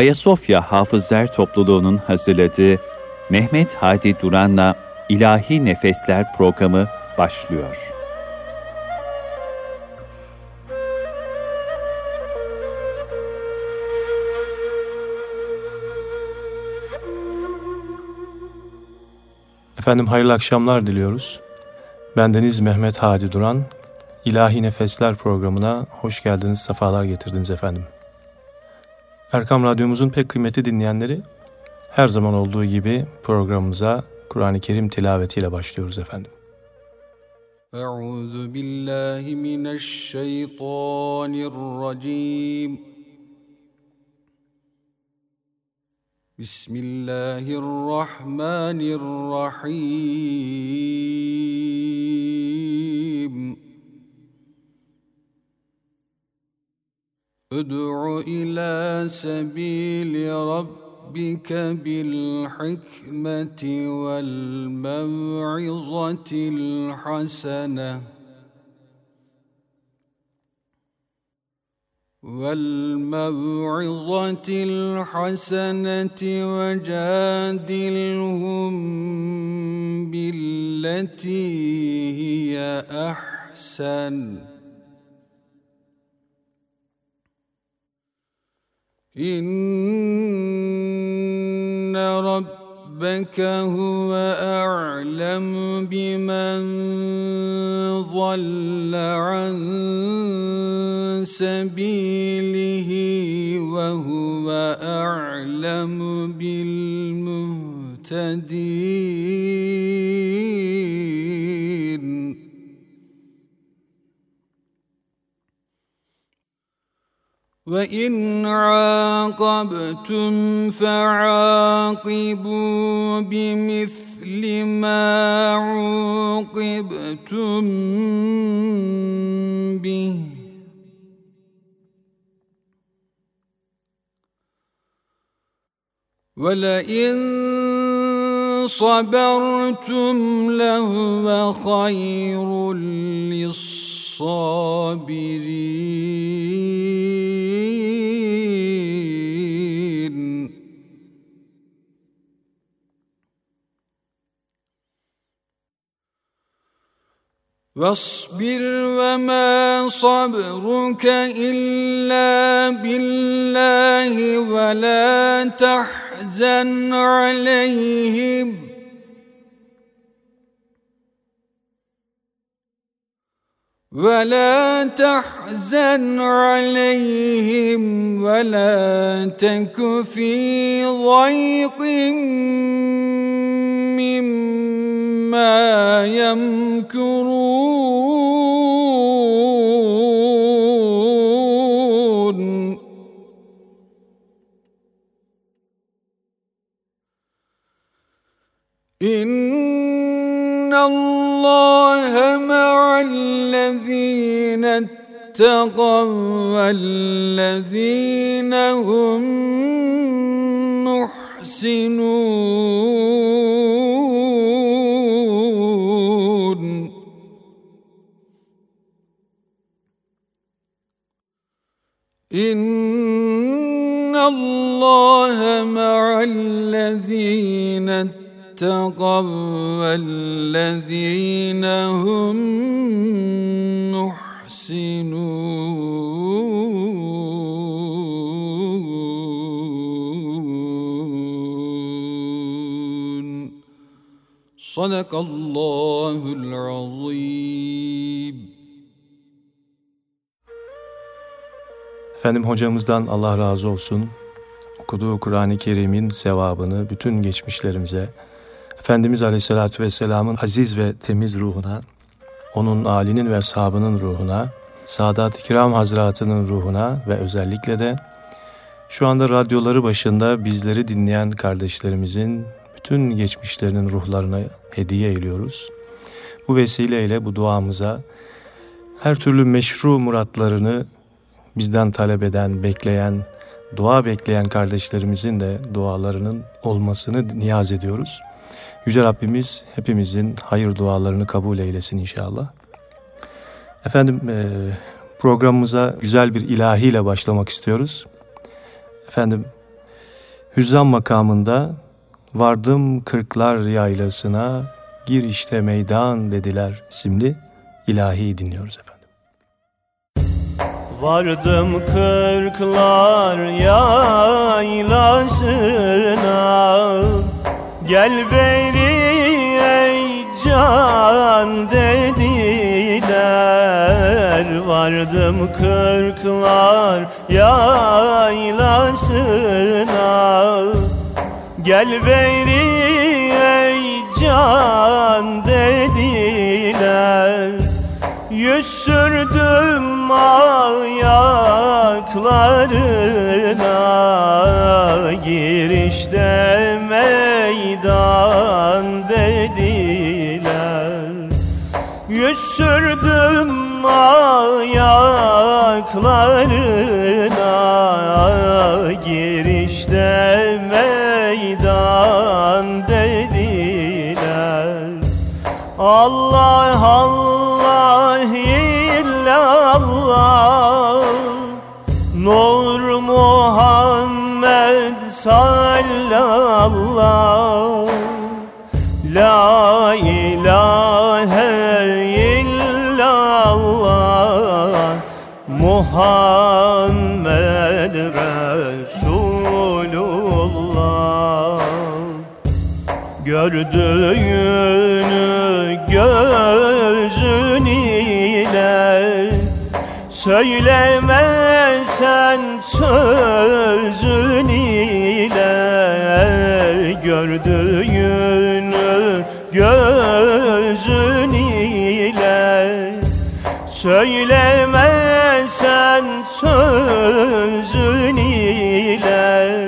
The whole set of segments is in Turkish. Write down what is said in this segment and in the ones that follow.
Ayasofya Hafızlar Topluluğu'nun hazırladığı Mehmet Hadi Duran'la İlahi Nefesler programı başlıyor. Efendim hayırlı akşamlar diliyoruz. Bendeniz Mehmet Hadi Duran. İlahi Nefesler programına hoş geldiniz, sefalar getirdiniz efendim. Erkam Radyomuzun pek kıymetli dinleyenleri her zaman olduğu gibi programımıza Kur'an-ı Kerim tilavetiyle başlıyoruz efendim. Euzu billahi mineşşeytanirracim. Bismillahirrahmanirrahim. ادع إلى سبيل ربك بالحكمة والموعظة الحسنة والموعظة الحسنة وجادلهم بالتي هي أحسن إن ربك هو أعلم بمن ضل عن سبيله وهو أعلم بالمهتدين. وإن عاقبتم فعاقبوا بمثل ما عوقبتم به. ولئن صبرتم لهو خير للصابرين واصبر وما صبرك إلا بالله ولا تحزن عليهم ولا تحزن عليهم ولا تك في ضيق مما يمكرون. إن الله مع الذين اتقوا والذين هم محسنون. إن الله مع الذين اتقوا والذين هم محسنون صدق الله العظيم Efendim hocamızdan Allah razı olsun. Okuduğu Kur'an-ı Kerim'in sevabını bütün geçmişlerimize, Efendimiz Aleyhisselatü Vesselam'ın aziz ve temiz ruhuna, onun âlinin ve ashabının ruhuna, Sadat-ı Kiram Hazratı'nın ruhuna ve özellikle de şu anda radyoları başında bizleri dinleyen kardeşlerimizin bütün geçmişlerinin ruhlarına hediye ediyoruz. Bu vesileyle bu duamıza her türlü meşru muratlarını bizden talep eden, bekleyen, dua bekleyen kardeşlerimizin de dualarının olmasını niyaz ediyoruz. Yüce Rabbimiz hepimizin hayır dualarını kabul eylesin inşallah. Efendim e, programımıza güzel bir ilahiyle başlamak istiyoruz. Efendim Hüzzam makamında vardım kırklar yaylasına gir işte meydan dediler simli ilahi dinliyoruz efendim. Vardım kırklar yaylasına Gel beni ey can dediler. Vardım kırklar yaylasına Gel beni ey can dediler Yüz sürdüm ayaklarına. Girişte meydan dediler. Yüz sürdüm ayaklarına. Girişte illallah Nur Muhammed sallallahu La ilahe illallah. Muhammed Resulullah. Gördüğünü Söylemesen sözün ile Gördüğünü gözün ile. Söylemesen sözün ile.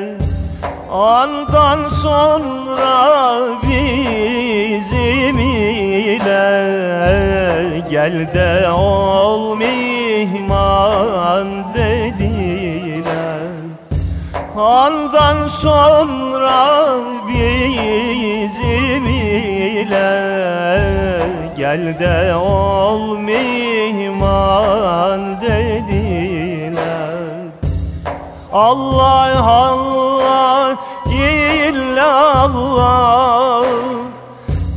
Andan sonra bizim ile. Gel de ol mihman dediler. Andan sonra bizim ile Gel de ol mihman dediler. Allah Allah illallah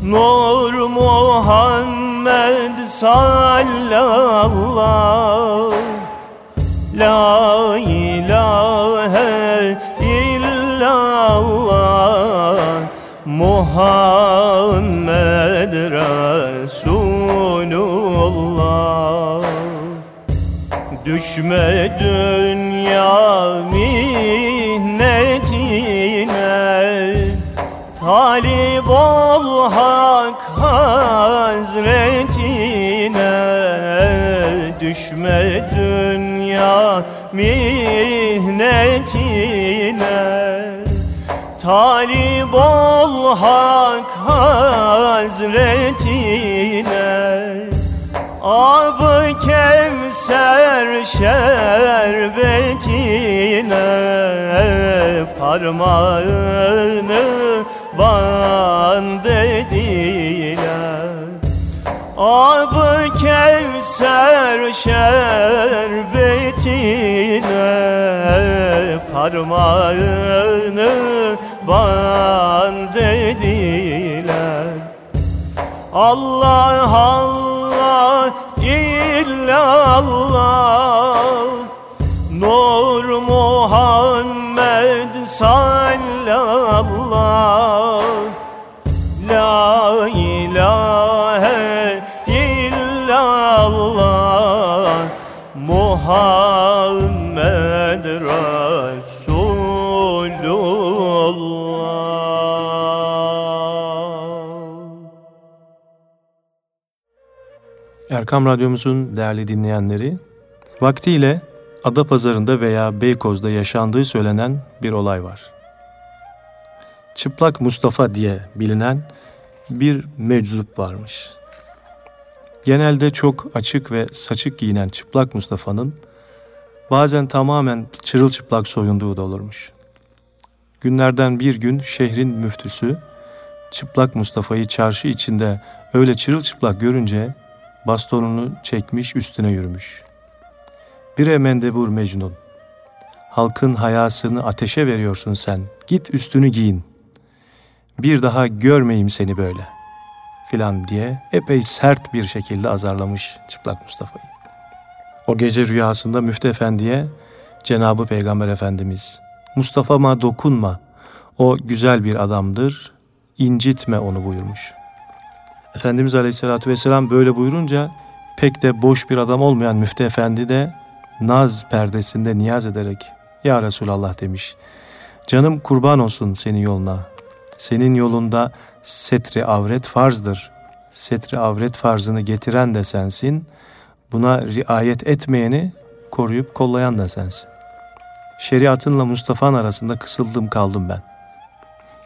Nur Muhammed sallallahu La ilahe illallah Muhammed Resulullah. Düşme dünya mihnetine Talip ol Düşme dünya mihnetine. Talip ol hak hazretine. Ab-ı Kevser şerbetine. Parmağını ban dediler Ab-ı Kevser şerbetine Parmağını ban dediler Allah Allah illallah Nur Muhammed sallallahu Erkam Radyomuzun değerli dinleyenleri, vaktiyle Adapazarı'nda veya Beykoz'da yaşandığı söylenen bir olay var. Çıplak Mustafa diye bilinen bir meczup varmış. Genelde çok açık ve saçık giyinen Çıplak Mustafa'nın bazen tamamen çırılçıplak soyunduğu da olurmuş. Günlerden bir gün şehrin müftüsü Çıplak Mustafa'yı çarşı içinde öyle çırılçıplak görünce bastonunu çekmiş üstüne yürümüş. Bir mendebur Mecnun. halkın hayasını ateşe veriyorsun sen. Git üstünü giyin. Bir daha görmeyeyim seni böyle filan diye epey sert bir şekilde azarlamış çıplak Mustafa'yı. O gece rüyasında Müftü Efendi'ye Cenabı Peygamber Efendimiz Mustafa'ma dokunma. O güzel bir adamdır. incitme onu buyurmuş. Efendimiz Aleyhisselatü Vesselam böyle buyurunca pek de boş bir adam olmayan Müftü Efendi de naz perdesinde niyaz ederek Ya Resulallah demiş. Canım kurban olsun senin yoluna. Senin yolunda setri avret farzdır. Setri avret farzını getiren de sensin. Buna riayet etmeyeni koruyup kollayan da sensin. Şeriatınla Mustafa'nın arasında kısıldım kaldım ben.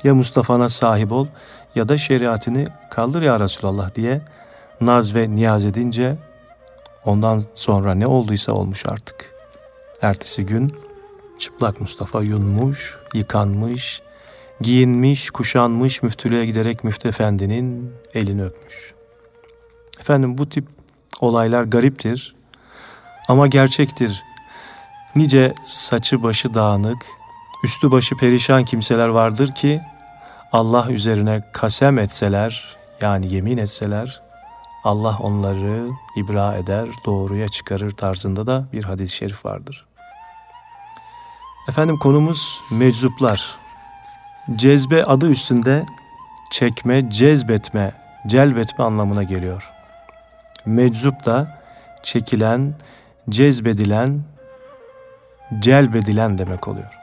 Ya Mustafa'na sahip ol ya da şeriatını kaldır ya Resulallah diye naz ve niyaz edince ondan sonra ne olduysa olmuş artık. Ertesi gün çıplak Mustafa yunmuş, yıkanmış, giyinmiş, kuşanmış müftülüğe giderek müftü efendinin elini öpmüş. Efendim bu tip olaylar gariptir ama gerçektir. Nice saçı başı dağınık, üstü başı perişan kimseler vardır ki Allah üzerine kasem etseler yani yemin etseler Allah onları ibra eder, doğruya çıkarır tarzında da bir hadis-i şerif vardır. Efendim konumuz meczuplar. Cezbe adı üstünde çekme, cezbetme, celbetme anlamına geliyor. Meczup da çekilen, cezbedilen, celbedilen demek oluyor.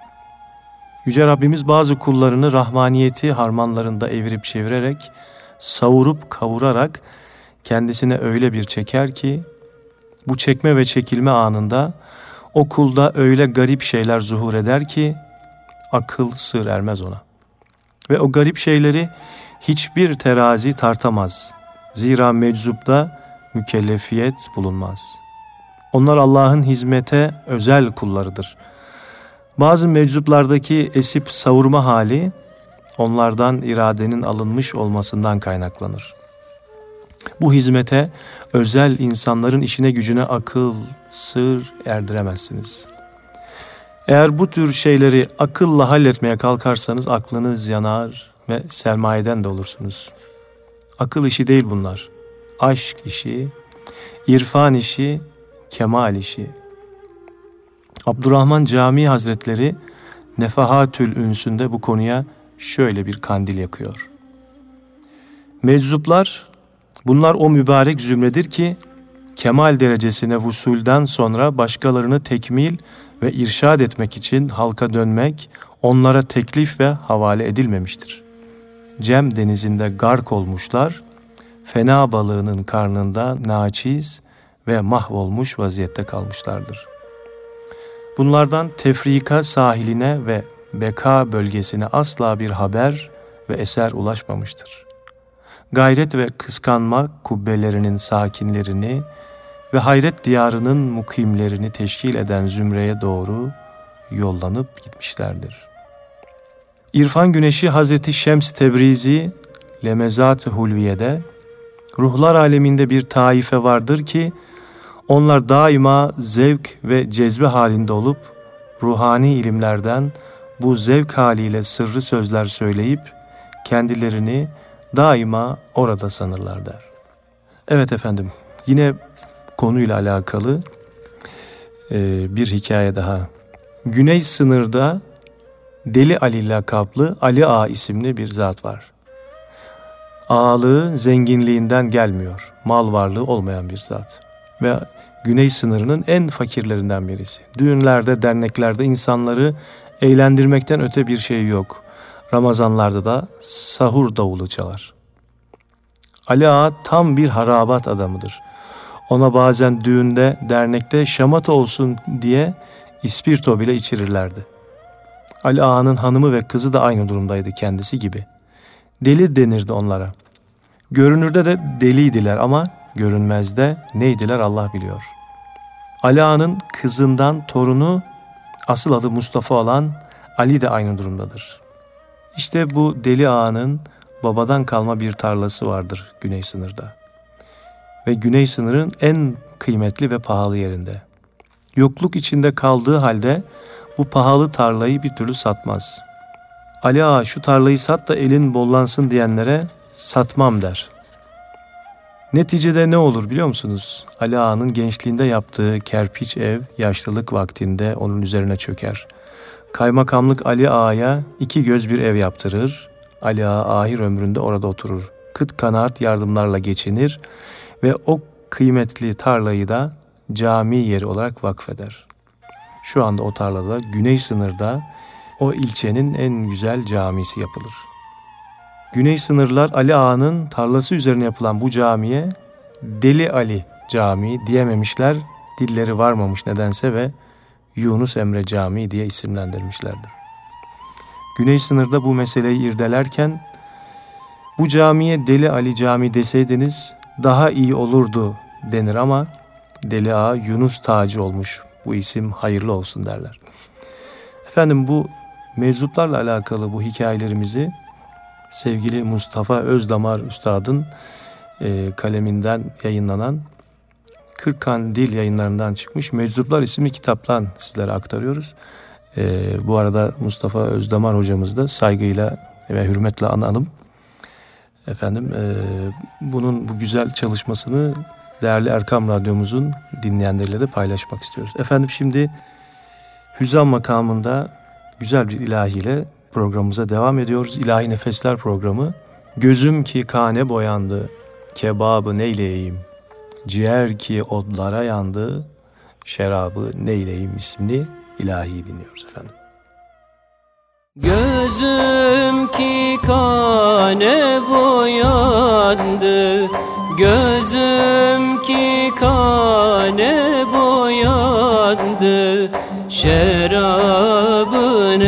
Yüce Rabbimiz bazı kullarını rahmaniyeti harmanlarında evirip çevirerek, savurup kavurarak kendisine öyle bir çeker ki, bu çekme ve çekilme anında o kulda öyle garip şeyler zuhur eder ki, akıl sır ermez ona. Ve o garip şeyleri hiçbir terazi tartamaz. Zira meczupta mükellefiyet bulunmaz. Onlar Allah'ın hizmete özel kullarıdır. Bazı meczuplardaki esip savurma hali onlardan iradenin alınmış olmasından kaynaklanır. Bu hizmete özel insanların işine gücüne akıl, sır erdiremezsiniz. Eğer bu tür şeyleri akılla halletmeye kalkarsanız aklınız yanar ve sermayeden de olursunuz. Akıl işi değil bunlar. Aşk işi, irfan işi, kemal işi. Abdurrahman Camii Hazretleri Nefahatül Ünsü'nde bu konuya şöyle bir kandil yakıyor. Meczuplar, bunlar o mübarek zümredir ki kemal derecesine vusulden sonra başkalarını tekmil ve irşad etmek için halka dönmek onlara teklif ve havale edilmemiştir. Cem denizinde gark olmuşlar, fena balığının karnında naçiz ve mahvolmuş vaziyette kalmışlardır. Bunlardan tefrika sahiline ve beka bölgesine asla bir haber ve eser ulaşmamıştır. Gayret ve kıskanma kubbelerinin sakinlerini ve hayret diyarının mukimlerini teşkil eden zümreye doğru yollanıp gitmişlerdir. İrfan Güneşi Hazreti Şems Tebrizi Lemezat-ı Hulviye'de ruhlar aleminde bir taife vardır ki onlar daima zevk ve cezbe halinde olup ruhani ilimlerden bu zevk haliyle sırrı sözler söyleyip kendilerini daima orada sanırlar der. Evet efendim yine konuyla alakalı e, bir hikaye daha. Güney sınırda Deli Ali lakaplı Ali Ağa isimli bir zat var. Ağalığı zenginliğinden gelmiyor. Mal varlığı olmayan bir zat. Ve güney sınırının en fakirlerinden birisi. Düğünlerde, derneklerde insanları eğlendirmekten öte bir şey yok. Ramazanlarda da sahur davulu çalar. Ali Ağa tam bir harabat adamıdır. Ona bazen düğünde, dernekte şamata olsun diye ispirto bile içirirlerdi. Ali Ağa'nın hanımı ve kızı da aynı durumdaydı kendisi gibi. Deli denirdi onlara. Görünürde de deliydiler ama görünmezde neydiler Allah biliyor. Ali Ağa'nın kızından torunu asıl adı Mustafa olan Ali de aynı durumdadır. İşte bu deli ağanın babadan kalma bir tarlası vardır güney sınırda ve güney sınırın en kıymetli ve pahalı yerinde. Yokluk içinde kaldığı halde bu pahalı tarlayı bir türlü satmaz. Ali Ağa şu tarlayı sat da elin bollansın diyenlere satmam der. Neticede ne olur biliyor musunuz? Ali Ağa'nın gençliğinde yaptığı kerpiç ev yaşlılık vaktinde onun üzerine çöker. Kaymakamlık Ali Ağa'ya iki göz bir ev yaptırır. Ali Ağa ahir ömründe orada oturur. Kıt kanaat yardımlarla geçinir ve o kıymetli tarlayı da cami yeri olarak vakfeder. Şu anda o tarlada güney sınırda o ilçenin en güzel camisi yapılır. Güney sınırlar Ali Ağa'nın tarlası üzerine yapılan bu camiye Deli Ali Camii diyememişler, dilleri varmamış nedense ve Yunus Emre Camii diye isimlendirmişlerdir. Güney sınırda bu meseleyi irdelerken bu camiye Deli Ali Camii deseydiniz daha iyi olurdu denir ama Deli Ağa Yunus Tacı olmuş. Bu isim hayırlı olsun derler. Efendim bu meczuplarla alakalı bu hikayelerimizi sevgili Mustafa Özdamar Üstad'ın e, kaleminden yayınlanan Kırkan Dil yayınlarından çıkmış Meczuplar isimli kitaptan sizlere aktarıyoruz. E, bu arada Mustafa Özdamar hocamız da saygıyla ve hürmetle analım. Efendim e, bunun bu güzel çalışmasını değerli Erkam Radyomuzun dinleyenleriyle de paylaşmak istiyoruz. Efendim şimdi Hüzam makamında güzel bir ilahiyle programımıza devam ediyoruz. İlahi Nefesler programı. Gözüm ki kane boyandı, kebabı neyleyeyim? Ciğer ki odlara yandı, şerabı neyleyeyim isimli ilahi dinliyoruz efendim. Gözüm ki kane boyandı Gözüm ki kane boyandı Şerabı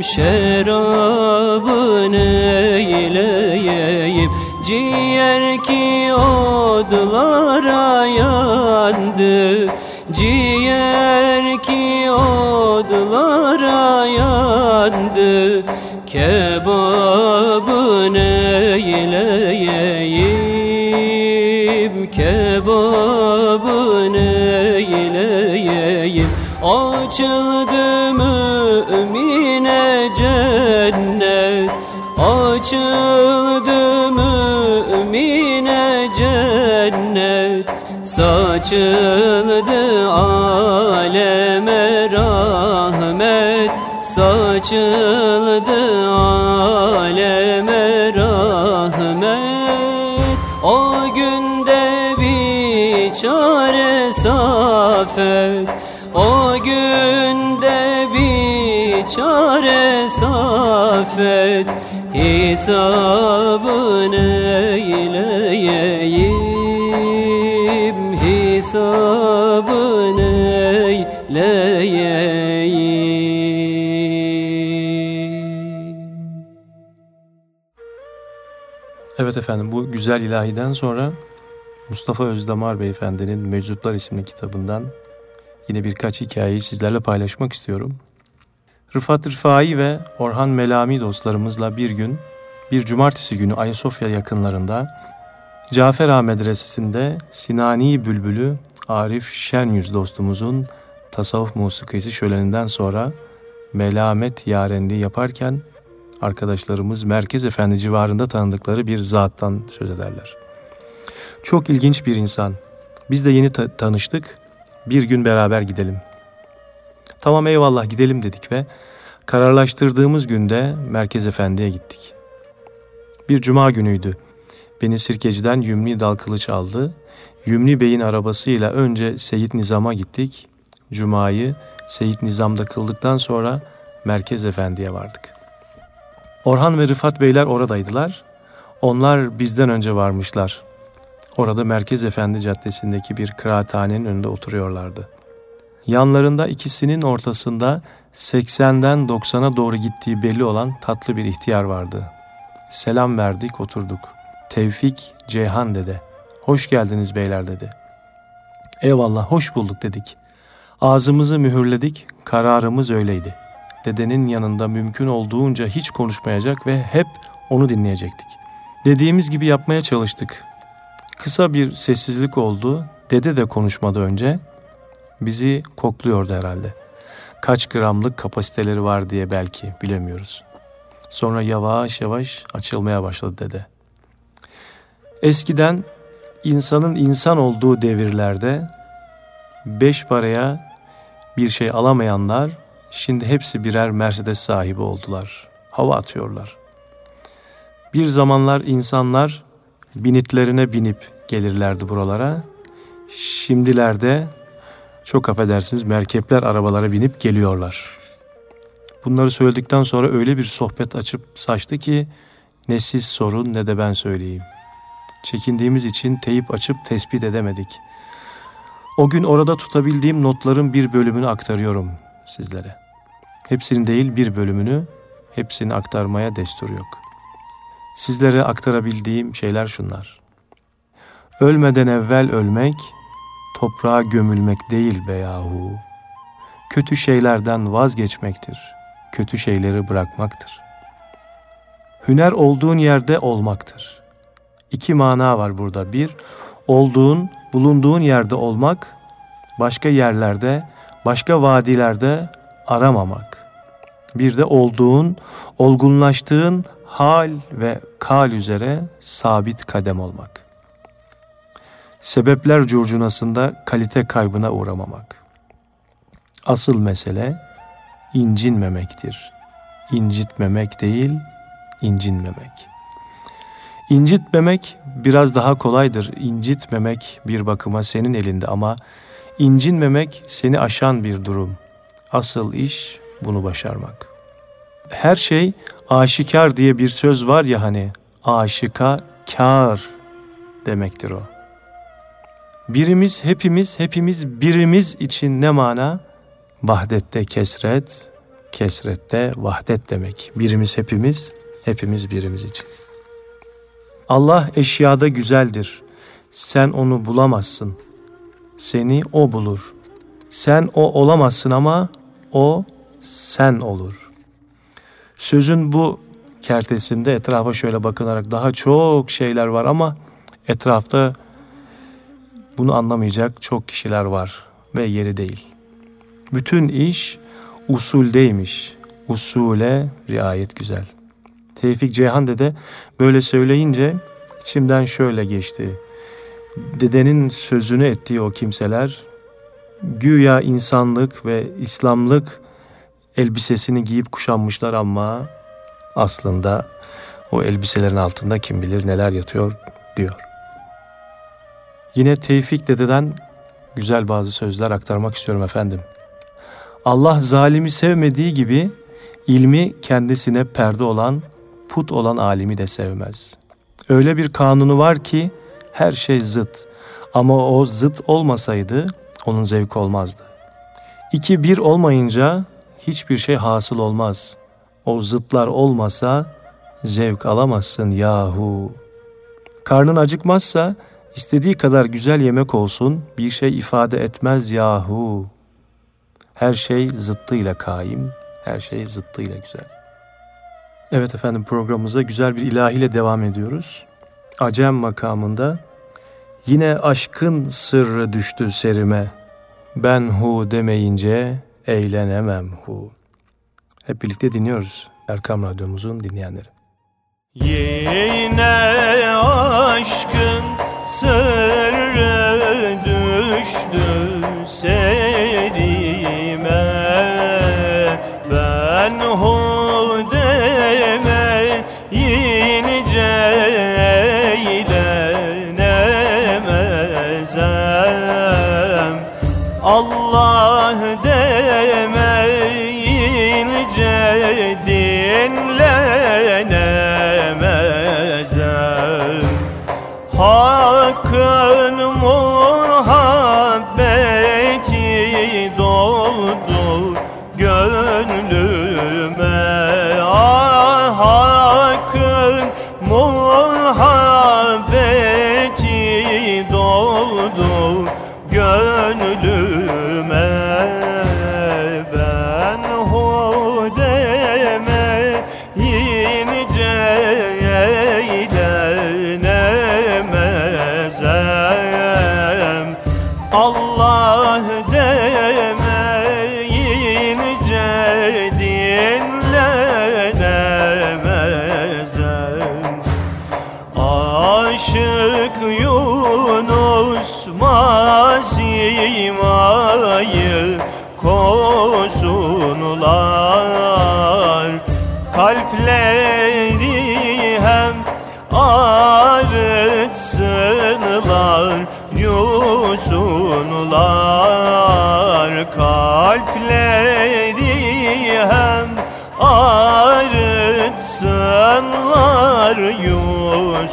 neyleyeyim Şerabı neyleyeyim Ciğer ki odlara yandı. Ciğer ki odlara yandı. Kebabı neyleyeyim Kebabı neyleyeyim Açıldı Saçıldı aleme rahmet. Saçıldı aleme rahmet. O günde bir çare safet. O günde bir çare safet. Hesabı neyleyeyim Hesabı neyleyeyim Evet efendim bu güzel ilahiden sonra Mustafa Özdamar Beyefendi'nin Meczuplar isimli kitabından yine birkaç hikayeyi sizlerle paylaşmak istiyorum. Rıfat Rıfai ve Orhan Melami dostlarımızla bir gün bir cumartesi günü Ayasofya yakınlarında Cafer Ağa Medresesi'nde Sinani Bülbülü Arif Şenyüz dostumuzun tasavvuf musikisi şöleninden sonra melamet yarenliği yaparken arkadaşlarımız Merkez Efendi civarında tanıdıkları bir zattan söz ederler. Çok ilginç bir insan. Biz de yeni ta- tanıştık. Bir gün beraber gidelim. Tamam eyvallah gidelim dedik ve kararlaştırdığımız günde Merkez Efendi'ye gittik. Bir cuma günüydü. Beni Sirkeci'den Yümni Dalkılıç aldı. Yümni Bey'in arabasıyla önce Seyit Nizam'a gittik. Cuma'yı Seyit Nizam'da kıldıktan sonra Merkez Efendi'ye vardık. Orhan ve Rıfat Beyler oradaydılar. Onlar bizden önce varmışlar. Orada Merkez Efendi Caddesi'ndeki bir kıraathanenin önünde oturuyorlardı. Yanlarında ikisinin ortasında 80'den 90'a doğru gittiği belli olan tatlı bir ihtiyar vardı. Selam verdik, oturduk. Tevfik Ceyhan dede. Hoş geldiniz beyler dedi. Eyvallah, hoş bulduk dedik. Ağzımızı mühürledik, kararımız öyleydi. Dedenin yanında mümkün olduğunca hiç konuşmayacak ve hep onu dinleyecektik. Dediğimiz gibi yapmaya çalıştık. Kısa bir sessizlik oldu. Dede de konuşmadı önce. bizi kokluyordu herhalde. Kaç gramlık kapasiteleri var diye belki bilemiyoruz. Sonra yavaş yavaş açılmaya başladı dede. Eskiden insanın insan olduğu devirlerde beş paraya bir şey alamayanlar şimdi hepsi birer Mercedes sahibi oldular. Hava atıyorlar. Bir zamanlar insanlar binitlerine binip gelirlerdi buralara. Şimdilerde çok affedersiniz merkepler arabalara binip geliyorlar. Bunları söyledikten sonra öyle bir sohbet açıp saçtı ki ne siz sorun ne de ben söyleyeyim. Çekindiğimiz için teyip açıp tespit edemedik. O gün orada tutabildiğim notların bir bölümünü aktarıyorum sizlere. Hepsinin değil bir bölümünü, hepsini aktarmaya destur yok. Sizlere aktarabildiğim şeyler şunlar. Ölmeden evvel ölmek, toprağa gömülmek değil be yahu. Kötü şeylerden vazgeçmektir. Kötü şeyleri bırakmaktır. Hüner olduğun yerde olmaktır. İki mana var burada. Bir, olduğun, bulunduğun yerde olmak, başka yerlerde, başka vadilerde aramamak. Bir de olduğun, olgunlaştığın hal ve kal üzere sabit kadem olmak. Sebepler curcunasında kalite kaybına uğramamak. Asıl mesele incinmemektir. İncitmemek değil, incinmemek. İncitmemek biraz daha kolaydır. İncitmemek bir bakıma senin elinde ama incinmemek seni aşan bir durum. Asıl iş bunu başarmak. Her şey aşikar diye bir söz var ya hani aşika kar demektir o. Birimiz, hepimiz, hepimiz birimiz için ne mana? Vahdette kesret, kesrette vahdet demek. Birimiz hepimiz, hepimiz birimiz için. Allah eşyada güzeldir. Sen onu bulamazsın. Seni o bulur. Sen o olamazsın ama o sen olur. Sözün bu kertesinde etrafa şöyle bakınarak daha çok şeyler var ama etrafta bunu anlamayacak çok kişiler var ve yeri değil. Bütün iş usuldeymiş. Usule riayet güzel. Tevfik Ceyhan dede böyle söyleyince içimden şöyle geçti. Dedenin sözünü ettiği o kimseler güya insanlık ve İslamlık elbisesini giyip kuşanmışlar ama aslında o elbiselerin altında kim bilir neler yatıyor diyor. Yine Tevfik dededen güzel bazı sözler aktarmak istiyorum efendim. Allah zalimi sevmediği gibi ilmi kendisine perde olan, put olan alimi de sevmez. Öyle bir kanunu var ki her şey zıt. Ama o zıt olmasaydı onun zevk olmazdı. İki bir olmayınca hiçbir şey hasıl olmaz. O zıtlar olmasa zevk alamazsın yahu. Karnın acıkmazsa istediği kadar güzel yemek olsun bir şey ifade etmez yahu. Her şey zıttıyla kaim, her şey zıttıyla güzel. Evet efendim programımıza güzel bir ilahiyle devam ediyoruz. Acem makamında yine aşkın sırrı düştü serime. Ben hu demeyince eğlenemem hu. Hep birlikte dinliyoruz Erkam Radyomuzun dinleyenleri. Yine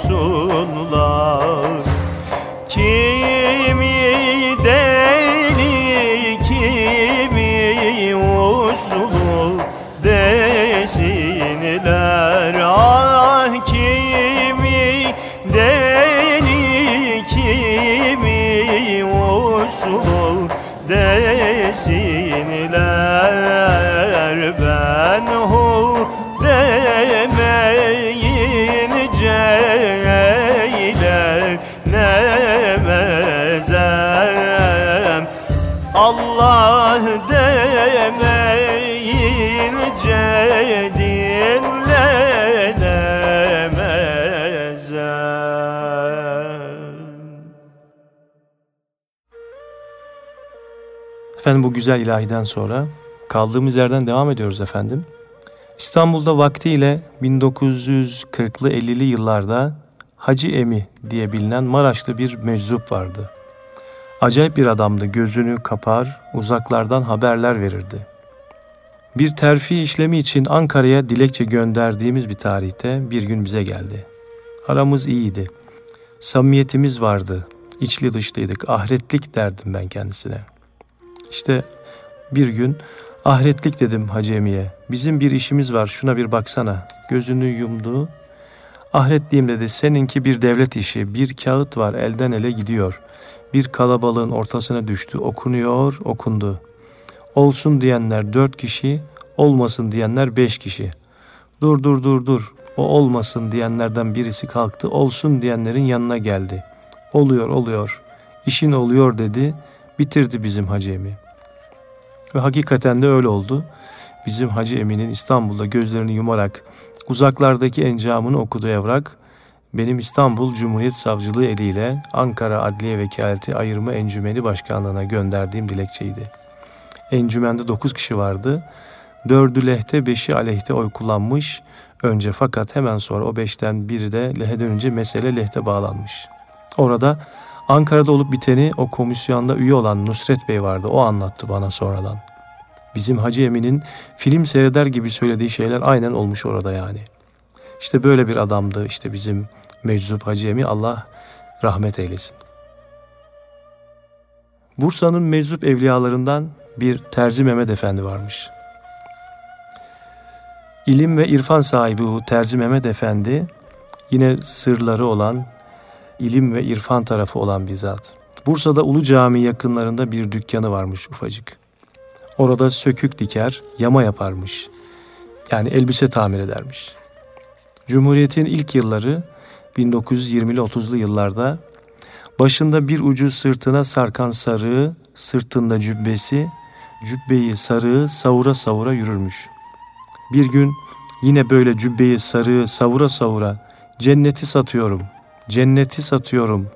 So. Efendim bu güzel ilahiden sonra kaldığımız yerden devam ediyoruz efendim. İstanbul'da vaktiyle 1940'lı 50'li yıllarda Hacı Emi diye bilinen Maraşlı bir meczup vardı. Acayip bir adamdı, gözünü kapar, uzaklardan haberler verirdi. Bir terfi işlemi için Ankara'ya dilekçe gönderdiğimiz bir tarihte bir gün bize geldi. Aramız iyiydi. Samimiyetimiz vardı. İçli dışlıydık. Ahretlik derdim ben kendisine. İşte bir gün ahretlik dedim Hacı Emi'ye. Bizim bir işimiz var şuna bir baksana. Gözünü yumdu. Ahretliyim dedi. Seninki bir devlet işi. Bir kağıt var elden ele gidiyor. Bir kalabalığın ortasına düştü. Okunuyor, okundu. Olsun diyenler dört kişi, olmasın diyenler beş kişi. Dur dur dur dur. O olmasın diyenlerden birisi kalktı. Olsun diyenlerin yanına geldi. Oluyor oluyor. İşin oluyor dedi. Bitirdi bizim Hacı Emi. Ve hakikaten de öyle oldu. Bizim Hacı Emin'in İstanbul'da gözlerini yumarak uzaklardaki encamını okuduğu evrak benim İstanbul Cumhuriyet Savcılığı eliyle Ankara Adliye Vekaleti Ayırma Encümeni Başkanlığı'na gönderdiğim dilekçeydi. Encümende 9 kişi vardı. Dördü lehte, beşi aleyhte oy kullanmış önce fakat hemen sonra o beşten biri de lehe dönünce mesele lehte bağlanmış. Orada Ankara'da olup biteni o komisyonda üye olan Nusret Bey vardı. O anlattı bana sonradan. Bizim Hacı Emin'in film seyreder gibi söylediği şeyler aynen olmuş orada yani. İşte böyle bir adamdı işte bizim meczup Hacı Emi Allah rahmet eylesin. Bursa'nın meczup evliyalarından bir Terzi Mehmet Efendi varmış. İlim ve irfan sahibi bu Terzi Mehmet Efendi yine sırları olan ilim ve irfan tarafı olan bir zat. Bursa'da Ulu Cami yakınlarında bir dükkanı varmış ufacık. Orada sökük diker, yama yaparmış. Yani elbise tamir edermiş. Cumhuriyet'in ilk yılları 1920'li 30'lu yıllarda başında bir ucu sırtına sarkan sarığı, sırtında cübbesi, cübbeyi sarığı savura savura yürürmüş. Bir gün yine böyle cübbeyi sarığı savura savura cenneti satıyorum, cenneti satıyorum,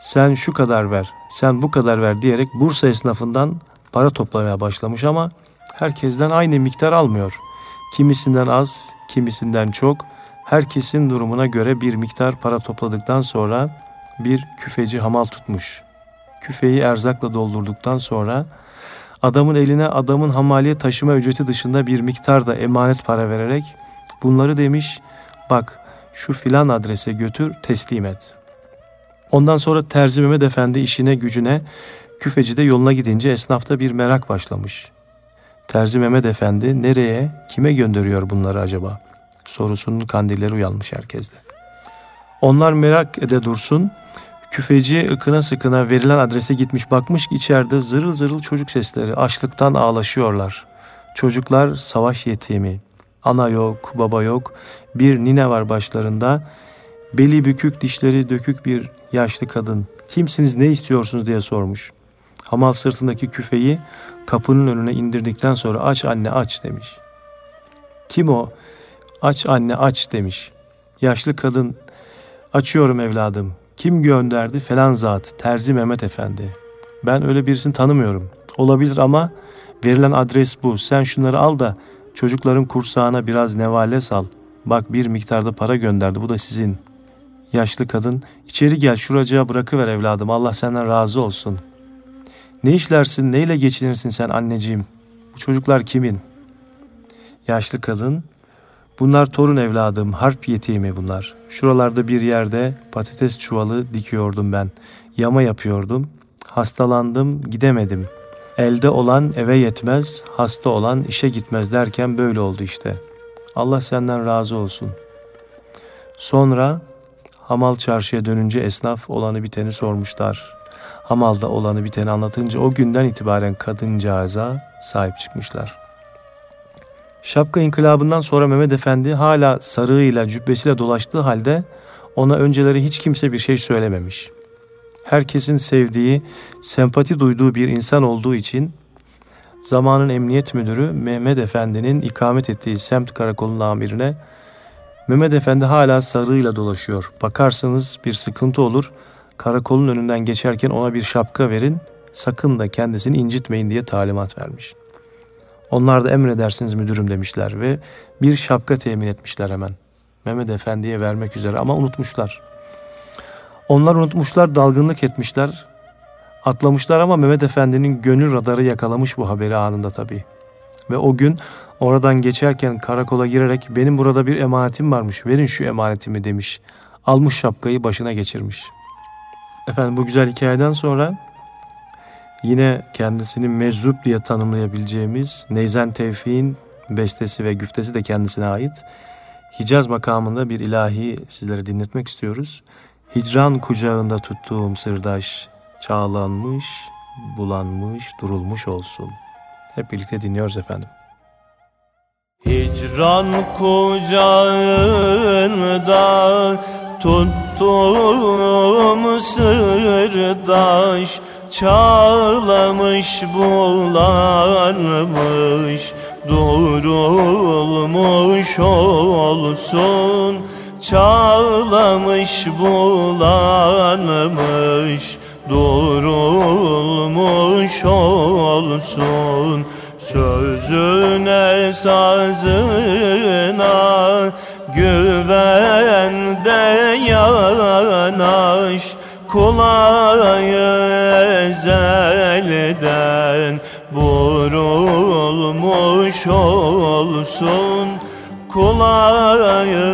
sen şu kadar ver, sen bu kadar ver diyerek Bursa esnafından para toplamaya başlamış ama herkesten aynı miktar almıyor. Kimisinden az, kimisinden çok, herkesin durumuna göre bir miktar para topladıktan sonra bir küfeci hamal tutmuş. Küfeyi erzakla doldurduktan sonra adamın eline adamın hamaliye taşıma ücreti dışında bir miktar da emanet para vererek bunları demiş bak şu filan adrese götür teslim et. Ondan sonra Terzi Mehmet Efendi işine gücüne küfeci de yoluna gidince esnafta bir merak başlamış. Terzi Mehmet Efendi nereye, kime gönderiyor bunları acaba? Sorusunun kandilleri uyanmış herkeste. Onlar merak ede dursun, küfeci ıkına sıkına verilen adrese gitmiş bakmış içeride zırıl zırıl çocuk sesleri açlıktan ağlaşıyorlar. Çocuklar savaş yetimi, ana yok, baba yok, bir nine var başlarında, beli bükük dişleri dökük bir yaşlı kadın. Kimsiniz ne istiyorsunuz diye sormuş. Hamal sırtındaki küfeyi kapının önüne indirdikten sonra aç anne aç demiş. Kim o? Aç anne aç demiş. Yaşlı kadın açıyorum evladım. Kim gönderdi? Falan zat. Terzi Mehmet Efendi. Ben öyle birisini tanımıyorum. Olabilir ama verilen adres bu. Sen şunları al da çocukların kursağına biraz nevale sal. Bak bir miktarda para gönderdi bu da sizin. Yaşlı kadın içeri gel şuracığa bırakıver evladım Allah senden razı olsun. Ne işlersin neyle geçinirsin sen anneciğim? Bu çocuklar kimin? Yaşlı kadın bunlar torun evladım harp yetimi bunlar. Şuralarda bir yerde patates çuvalı dikiyordum ben. Yama yapıyordum. Hastalandım gidemedim. Elde olan eve yetmez, hasta olan işe gitmez derken böyle oldu işte. Allah senden razı olsun. Sonra Hamal çarşıya dönünce esnaf olanı biteni sormuşlar. Hamalda olanı biteni anlatınca o günden itibaren kadıncağıza sahip çıkmışlar. Şapka inkılabından sonra Mehmet Efendi hala sarığıyla cübbesiyle dolaştığı halde ona önceleri hiç kimse bir şey söylememiş. Herkesin sevdiği, sempati duyduğu bir insan olduğu için zamanın emniyet müdürü Mehmet Efendi'nin ikamet ettiği semt karakolunun amirine Mehmet Efendi hala sarığıyla dolaşıyor. Bakarsanız bir sıkıntı olur. Karakolun önünden geçerken ona bir şapka verin. Sakın da kendisini incitmeyin diye talimat vermiş. Onlar da emredersiniz müdürüm demişler ve bir şapka temin etmişler hemen. Mehmet Efendi'ye vermek üzere ama unutmuşlar. Onlar unutmuşlar, dalgınlık etmişler, atlamışlar ama Mehmet Efendi'nin gönül radarı yakalamış bu haberi anında tabii. Ve o gün oradan geçerken karakola girerek benim burada bir emanetim varmış verin şu emanetimi demiş. Almış şapkayı başına geçirmiş. Efendim bu güzel hikayeden sonra yine kendisini meczup diye tanımlayabileceğimiz Neyzen Tevfik'in bestesi ve güftesi de kendisine ait. Hicaz makamında bir ilahi sizlere dinletmek istiyoruz. Hicran kucağında tuttuğum sırdaş çağlanmış, bulanmış, durulmuş olsun.'' Hep birlikte dinliyoruz efendim. Hicran kucağında tuttum sırdaş Çağlamış bulanmış durulmuş olsun Çağlamış bulanmış durulmuş olsun. Sözüne sazına güvende yanaş. Kulayı ezelden vurulmuş olsun Kulayı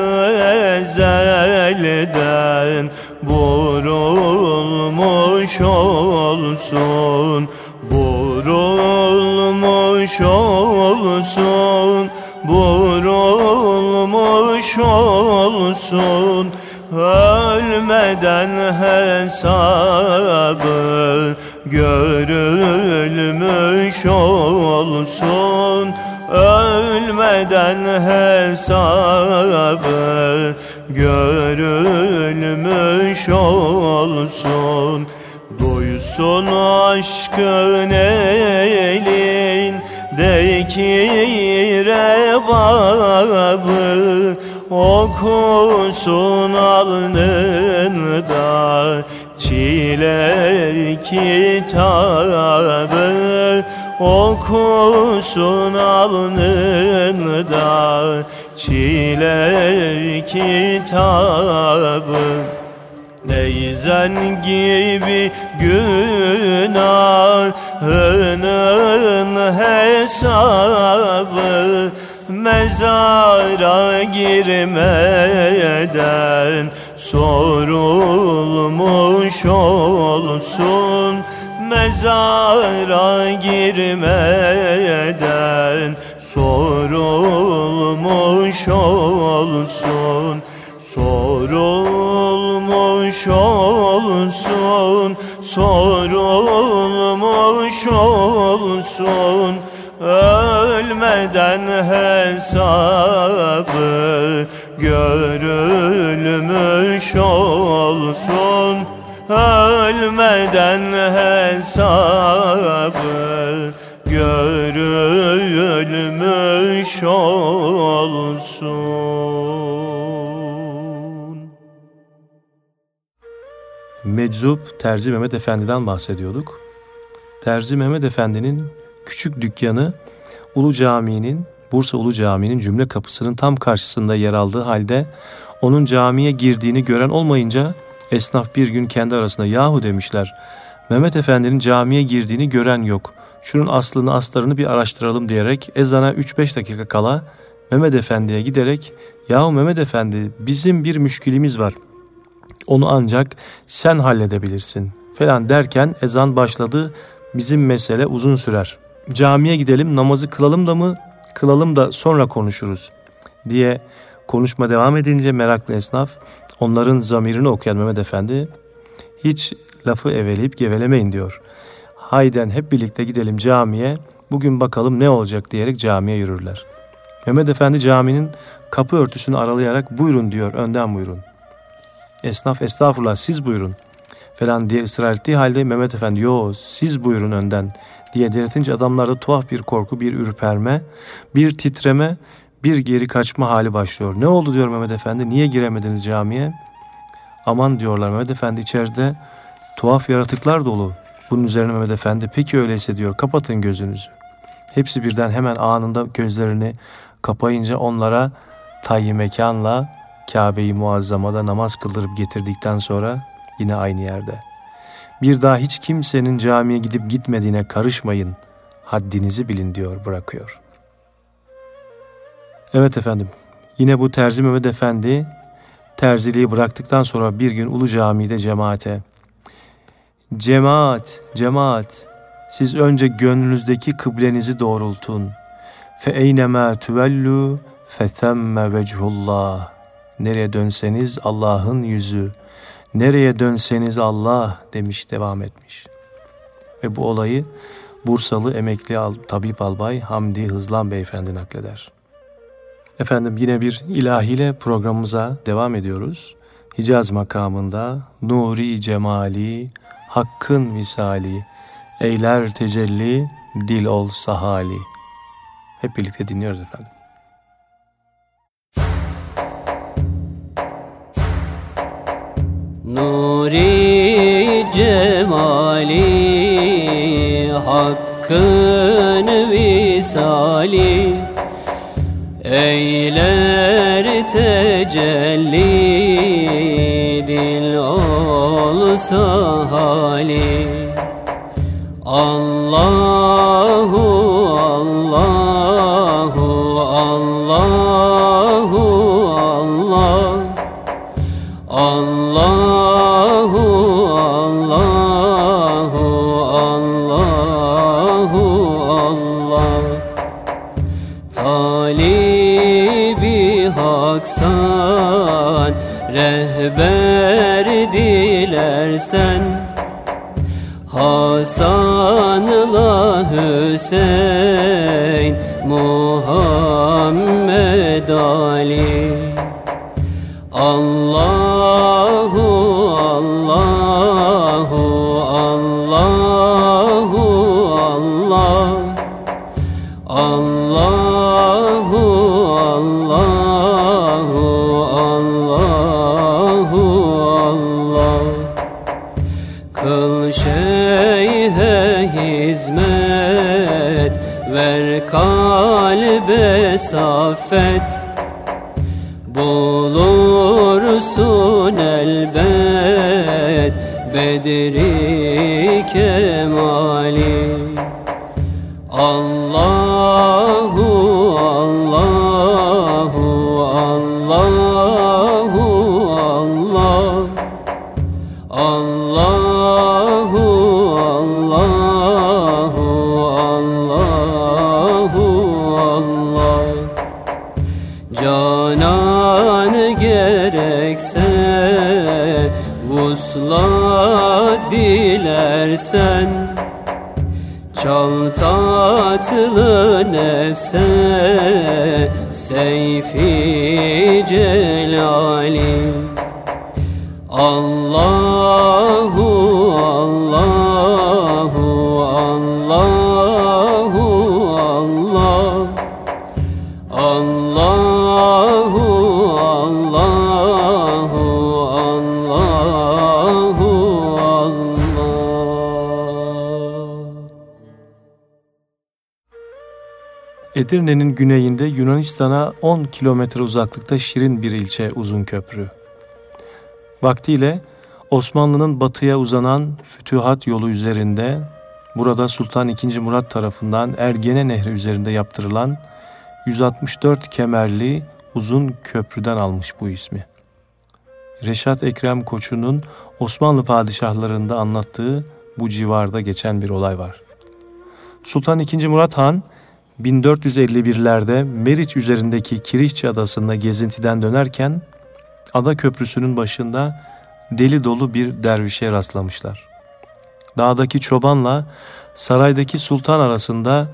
ezelden Vurulmuş olsun Vurulmuş olsun Vurulmuş olsun. Ölmeden hesabı görülmüş olsun Ölmeden hesabı görülmüş olsun. Duysun aşkın elindeki revabı Okusun alnında çile kitabı Okusun alnında çile kitabı. Neyzen gibi günahının hesabı. Mezara girmeden sorulmuş olsun mezara girmeden sorulmuş olsun sorulmuş olsun sorulmuş olsun. Ölmeden hesabı görülmüş olsun ölmeden hesabı görülmüş olsun. Meczup Terzi Mehmet Efendi'den bahsediyorduk. Terzi Mehmet Efendi'nin küçük dükkanı Ulu Cami'nin Bursa Ulu Camii'nin cümle kapısının tam karşısında yer aldığı halde onun camiye girdiğini gören olmayınca esnaf bir gün kendi arasında yahu demişler. Mehmet Efendi'nin camiye girdiğini gören yok. Şunun aslını aslarını bir araştıralım diyerek ezana 3-5 dakika kala Mehmet Efendi'ye giderek yahu Mehmet Efendi bizim bir müşkilimiz var. Onu ancak sen halledebilirsin falan derken ezan başladı. Bizim mesele uzun sürer. Camiye gidelim namazı kılalım da mı kılalım da sonra konuşuruz diye konuşma devam edince meraklı esnaf onların zamirini okuyan Mehmet Efendi hiç lafı eveleyip gevelemeyin diyor. Hayden hep birlikte gidelim camiye bugün bakalım ne olacak diyerek camiye yürürler. Mehmet Efendi caminin kapı örtüsünü aralayarak buyurun diyor önden buyurun. Esnaf estağfurullah siz buyurun falan diye ısrar ettiği halde Mehmet Efendi yo siz buyurun önden diye diretince adamlarda tuhaf bir korku, bir ürperme, bir titreme, bir geri kaçma hali başlıyor. Ne oldu diyor Mehmet Efendi, niye giremediniz camiye? Aman diyorlar Mehmet Efendi içeride tuhaf yaratıklar dolu. Bunun üzerine Mehmet Efendi peki öyleyse diyor kapatın gözünüzü. Hepsi birden hemen anında gözlerini kapayınca onlara tayyi mekanla Kabe-i Muazzama'da namaz kıldırıp getirdikten sonra yine aynı yerde. Bir daha hiç kimsenin camiye gidip gitmediğine karışmayın. Haddinizi bilin diyor bırakıyor. Evet efendim. Yine bu Terzi Mehmet Efendi terziliği bıraktıktan sonra bir gün Ulu Cami'de cemaate Cemaat, cemaat siz önce gönlünüzdeki kıblenizi doğrultun. Fe eynemâ tüvellu fethemme vechullah. Nereye dönseniz Allah'ın yüzü. Nereye dönseniz Allah demiş devam etmiş. Ve bu olayı Bursalı emekli tabip albay Hamdi Hızlan beyefendi nakleder. Efendim yine bir ilahiyle programımıza devam ediyoruz. Hicaz makamında Nuri Cemali, Hakkın Visali, Eyler Tecelli, Dil ol Sahali. Hep birlikte dinliyoruz efendim. Nuri cemali Hakkın visali Eyler tecelli Dil olsa hali Allahu Talibi haksan rehber dilersen. Hasan'la Hüseyin Muhammed kalbe safet Bulursun elbet Bedri kemali dilersen Çal tatlı nefse Seyfi Edirne'nin güneyinde Yunanistan'a 10 kilometre uzaklıkta şirin bir ilçe uzun köprü. Vaktiyle Osmanlı'nın batıya uzanan fütühat yolu üzerinde burada Sultan II. Murat tarafından Ergene Nehri üzerinde yaptırılan 164 kemerli uzun köprüden almış bu ismi. Reşat Ekrem Koçu'nun Osmanlı padişahlarında anlattığı bu civarda geçen bir olay var. Sultan II. Murat Han 1451'lerde Meriç üzerindeki Kiriççi adasında gezintiden dönerken ada köprüsünün başında deli dolu bir dervişe rastlamışlar. Dağdaki çobanla saraydaki sultan arasında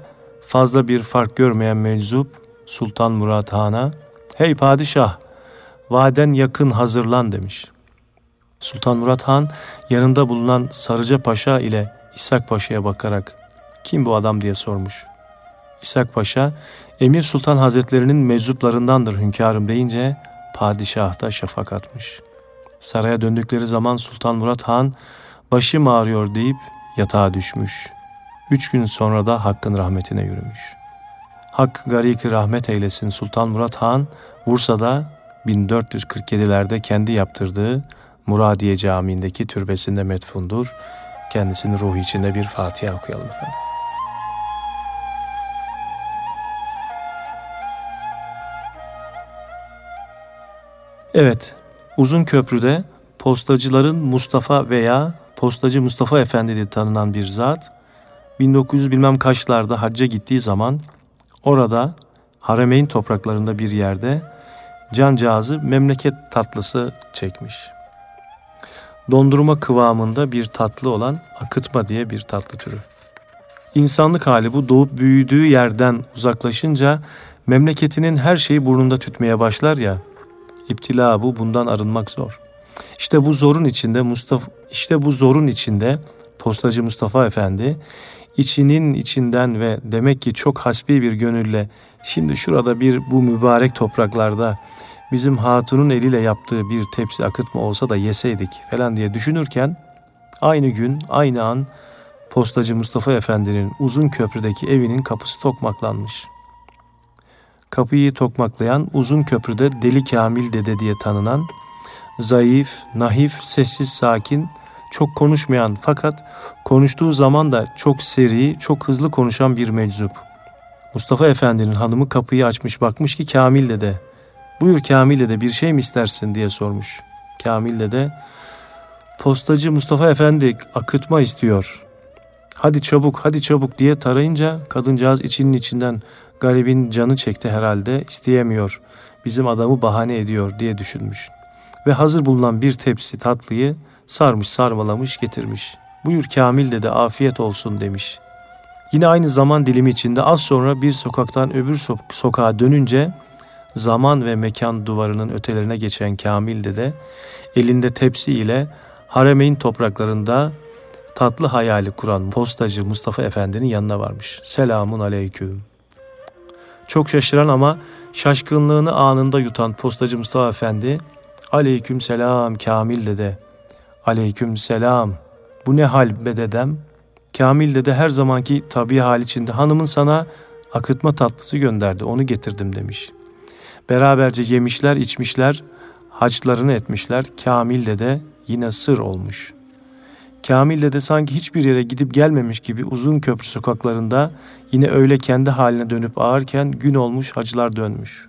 fazla bir fark görmeyen meczup Sultan Murat Han'a "Hey padişah, vaden yakın hazırlan." demiş. Sultan Murat Han yanında bulunan Sarıca Paşa ile İshak Paşa'ya bakarak "Kim bu adam?" diye sormuş. İshak Paşa, Emir Sultan Hazretlerinin meczuplarındandır hünkârım deyince padişah da şafak atmış. Saraya döndükleri zaman Sultan Murat Han başım ağrıyor deyip yatağa düşmüş. Üç gün sonra da Hakk'ın rahmetine yürümüş. Hak gariki rahmet eylesin Sultan Murat Han Bursa'da 1447'lerde kendi yaptırdığı Muradiye Camii'ndeki türbesinde metfundur. Kendisinin ruhu içinde bir Fatiha okuyalım efendim. Evet, Uzun Köprü'de postacıların Mustafa veya postacı Mustafa Efendi diye tanınan bir zat 1900 bilmem kaçlarda hacca gittiği zaman orada Haremeyn topraklarında bir yerde cancağızı memleket tatlısı çekmiş. Dondurma kıvamında bir tatlı olan akıtma diye bir tatlı türü. İnsanlık hali bu doğup büyüdüğü yerden uzaklaşınca memleketinin her şeyi burnunda tütmeye başlar ya İptila bu, bundan arınmak zor. İşte bu zorun içinde Mustafa işte bu zorun içinde postacı Mustafa Efendi içinin içinden ve demek ki çok hasbi bir gönülle şimdi şurada bir bu mübarek topraklarda bizim hatunun eliyle yaptığı bir tepsi akıtma olsa da yeseydik falan diye düşünürken aynı gün aynı an postacı Mustafa Efendi'nin uzun köprüdeki evinin kapısı tokmaklanmış kapıyı tokmaklayan uzun köprüde Deli Kamil Dede diye tanınan, zayıf, nahif, sessiz, sakin, çok konuşmayan fakat konuştuğu zaman da çok seri, çok hızlı konuşan bir meczup. Mustafa Efendi'nin hanımı kapıyı açmış bakmış ki Kamil Dede, buyur Kamil Dede bir şey mi istersin diye sormuş. Kamil Dede, postacı Mustafa Efendi akıtma istiyor. Hadi çabuk, hadi çabuk diye tarayınca kadıncağız içinin içinden Garibin canı çekti herhalde, isteyemiyor. Bizim adamı bahane ediyor diye düşünmüş. Ve hazır bulunan bir tepsi tatlıyı sarmış sarmalamış getirmiş. Buyur Kamil dedi afiyet olsun demiş. Yine aynı zaman dilimi içinde az sonra bir sokaktan öbür so- sokağa dönünce zaman ve mekan duvarının ötelerine geçen Kamil dede elinde tepsi ile Haremeyn topraklarında tatlı hayali kuran postacı Mustafa Efendi'nin yanına varmış. Selamun aleyküm. Çok şaşıran ama şaşkınlığını anında yutan postacı Mustafa Efendi Aleyküm selam Kamil dede. Aleyküm selam. Bu ne hal be dedem? Kamil dede her zamanki tabi hal içinde hanımın sana akıtma tatlısı gönderdi onu getirdim demiş. Beraberce yemişler içmişler haçlarını etmişler. Kamil dede yine sır olmuş.'' Kamil de sanki hiçbir yere gidip gelmemiş gibi uzun köprü sokaklarında yine öyle kendi haline dönüp ağırken gün olmuş hacılar dönmüş.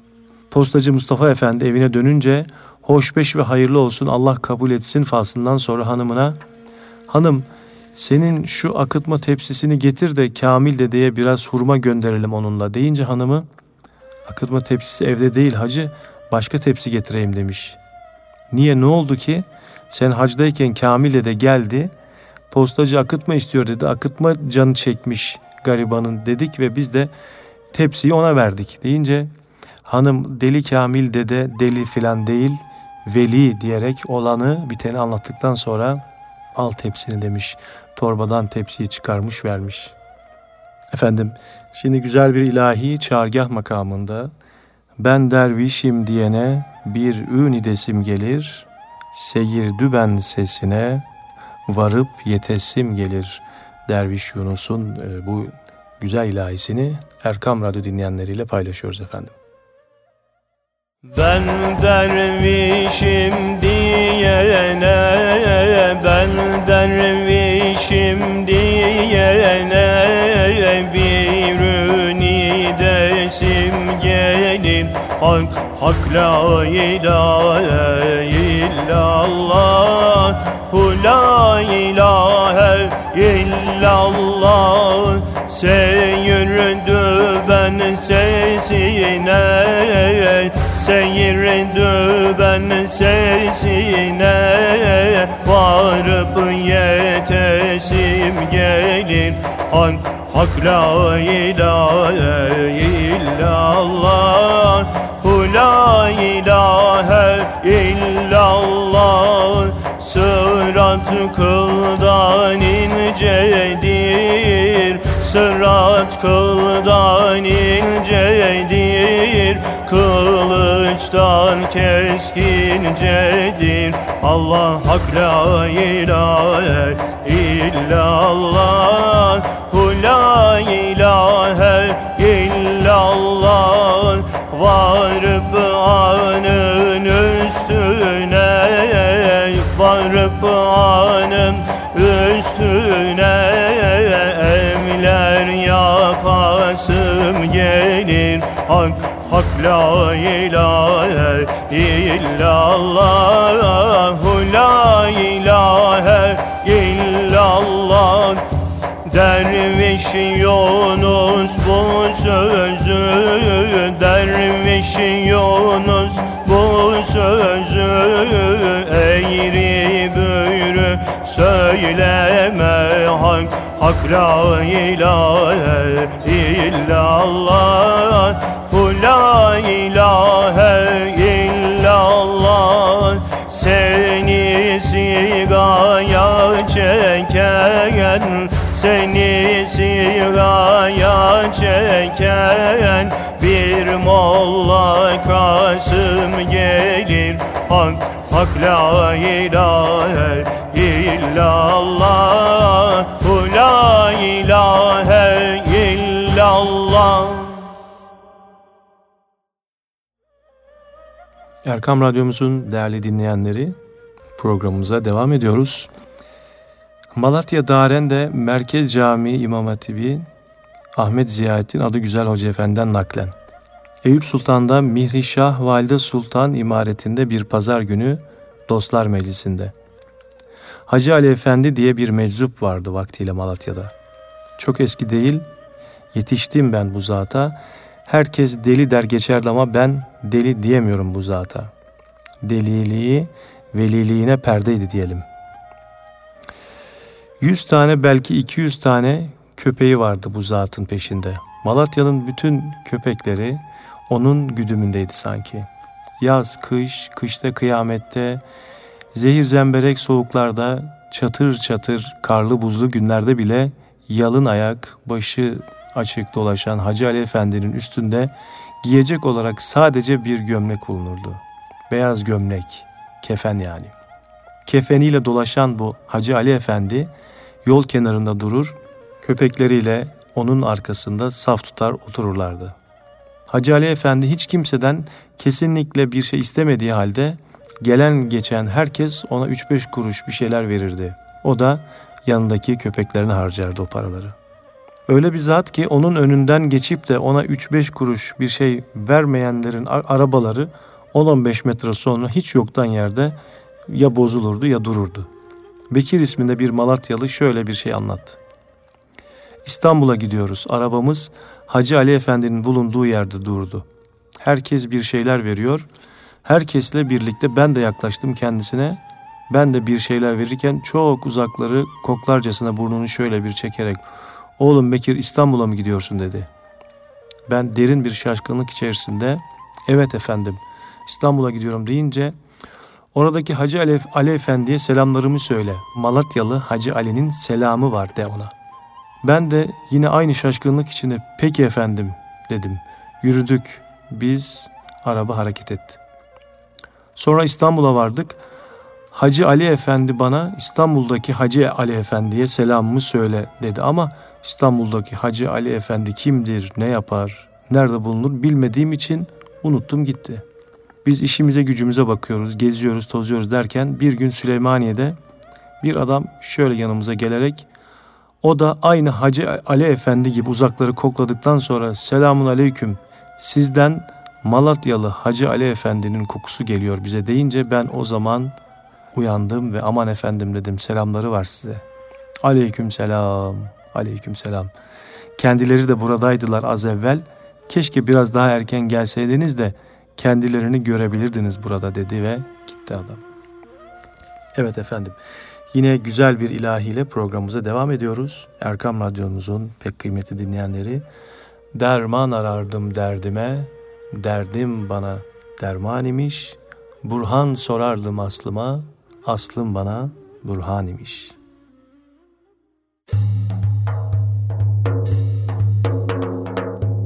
Postacı Mustafa Efendi evine dönünce hoşbeş ve hayırlı olsun Allah kabul etsin faslından sonra hanımına hanım senin şu akıtma tepsisini getir de Kamil dedeye biraz hurma gönderelim onunla deyince hanımı akıtma tepsisi evde değil hacı başka tepsi getireyim demiş. Niye ne oldu ki? Sen hacdayken Kamil dede geldi postacı akıtma istiyor dedi. Akıtma canı çekmiş garibanın dedik ve biz de tepsiyi ona verdik deyince hanım deli Kamil dede deli filan değil veli diyerek olanı biteni anlattıktan sonra al tepsini demiş. Torbadan tepsiyi çıkarmış vermiş. Efendim şimdi güzel bir ilahi çağrgah makamında ben dervişim diyene bir ünidesim gelir, seyir düben sesine varıp yetesim gelir. Derviş Yunus'un e, bu güzel ilahisini Erkam Radyo dinleyenleriyle paylaşıyoruz efendim. Ben dervişim diyene Ben dervişim diyene Bir ünidesim gelir Hak, hak la ilahe illallah la ilahe illallah Seyirdi ben sesine. Seyirdi ben sesine Varıp yetesim gelir Hak, hak la ilahe illallah. Hu la ilahe illallah Sırat kıldan incedir. Sırat kıldan incedir. Kılıçtan keskincedir. Allah hak la ilahe illallah Varıp anın üstüne Emler yapasım gelir. Hak, hak la ilahe illallah la ilahe illallah. Derviş Yunus bu sözü Derviş Yunus bu sözü Eğri söyleme Hak, hak la ilahe illallah. Hu la ilahe illallah. Seni sigaya çeken Seni sigaya çeken Bir molla Kasım gelir. Hak, hak la ilahe illallah la ilahe illallah Erkam Radyomuzun değerli dinleyenleri programımıza devam ediyoruz. Malatya Daren'de Merkez Camii İmam Hatibi Ahmet Ziyaettin adı Güzel Hoca Efendi'den naklen. Eyüp Sultan'da Mihrişah Valide Sultan imaretinde bir pazar günü Dostlar Meclisi'nde. Hacı Ali Efendi diye bir meczup vardı vaktiyle Malatya'da. Çok eski değil, yetiştim ben bu zata. Herkes deli der geçerdi ama ben deli diyemiyorum bu zata. Deliliği veliliğine perdeydi diyelim. Yüz tane belki iki yüz tane köpeği vardı bu zatın peşinde. Malatya'nın bütün köpekleri onun güdümündeydi sanki. Yaz, kış, kışta kıyamette, zehir zemberek soğuklarda, çatır çatır karlı buzlu günlerde bile yalın ayak, başı açık dolaşan Hacı Ali Efendi'nin üstünde giyecek olarak sadece bir gömlek bulunurdu. Beyaz gömlek, kefen yani. Kefeniyle dolaşan bu Hacı Ali Efendi yol kenarında durur, köpekleriyle onun arkasında saf tutar otururlardı. Hacı Ali Efendi hiç kimseden kesinlikle bir şey istemediği halde gelen geçen herkes ona 3-5 kuruş bir şeyler verirdi. O da yanındaki köpeklerine harcardı o paraları. Öyle bir zat ki onun önünden geçip de ona 3-5 kuruş bir şey vermeyenlerin arabaları 10-15 metre sonra hiç yoktan yerde ya bozulurdu ya dururdu. Bekir isminde bir Malatyalı şöyle bir şey anlattı. İstanbul'a gidiyoruz. Arabamız Hacı Ali Efendi'nin bulunduğu yerde durdu. Herkes bir şeyler veriyor. Herkesle birlikte ben de yaklaştım kendisine. Ben de bir şeyler verirken çok uzakları koklarcasına burnunu şöyle bir çekerek "Oğlum Bekir İstanbul'a mı gidiyorsun?" dedi. Ben derin bir şaşkınlık içerisinde "Evet efendim, İstanbul'a gidiyorum." deyince Oradaki Hacı Ali, Ali Efendi'ye selamlarımı söyle. Malatyalı Hacı Ali'nin selamı var de ona. Ben de yine aynı şaşkınlık içinde peki efendim dedim. Yürüdük. Biz araba hareket etti. Sonra İstanbul'a vardık. Hacı Ali Efendi bana İstanbul'daki Hacı Ali Efendi'ye selamımı söyle dedi ama İstanbul'daki Hacı Ali Efendi kimdir, ne yapar, nerede bulunur bilmediğim için unuttum gitti. Biz işimize gücümüze bakıyoruz, geziyoruz, tozuyoruz derken bir gün Süleymaniye'de bir adam şöyle yanımıza gelerek o da aynı Hacı Ali Efendi gibi uzakları kokladıktan sonra selamun aleyküm sizden Malatyalı Hacı Ali Efendi'nin kokusu geliyor bize deyince ben o zaman uyandım ve aman efendim dedim selamları var size. Aleyküm selam, aleyküm selam. Kendileri de buradaydılar az evvel. Keşke biraz daha erken gelseydiniz de kendilerini görebilirdiniz burada dedi ve gitti adam. Evet efendim. Yine güzel bir ilahiyle programımıza devam ediyoruz. Erkam Radyomuzun pek kıymetli dinleyenleri. Derman arardım derdime, derdim bana derman imiş. Burhan sorardım aslıma, aslım bana burhan imiş.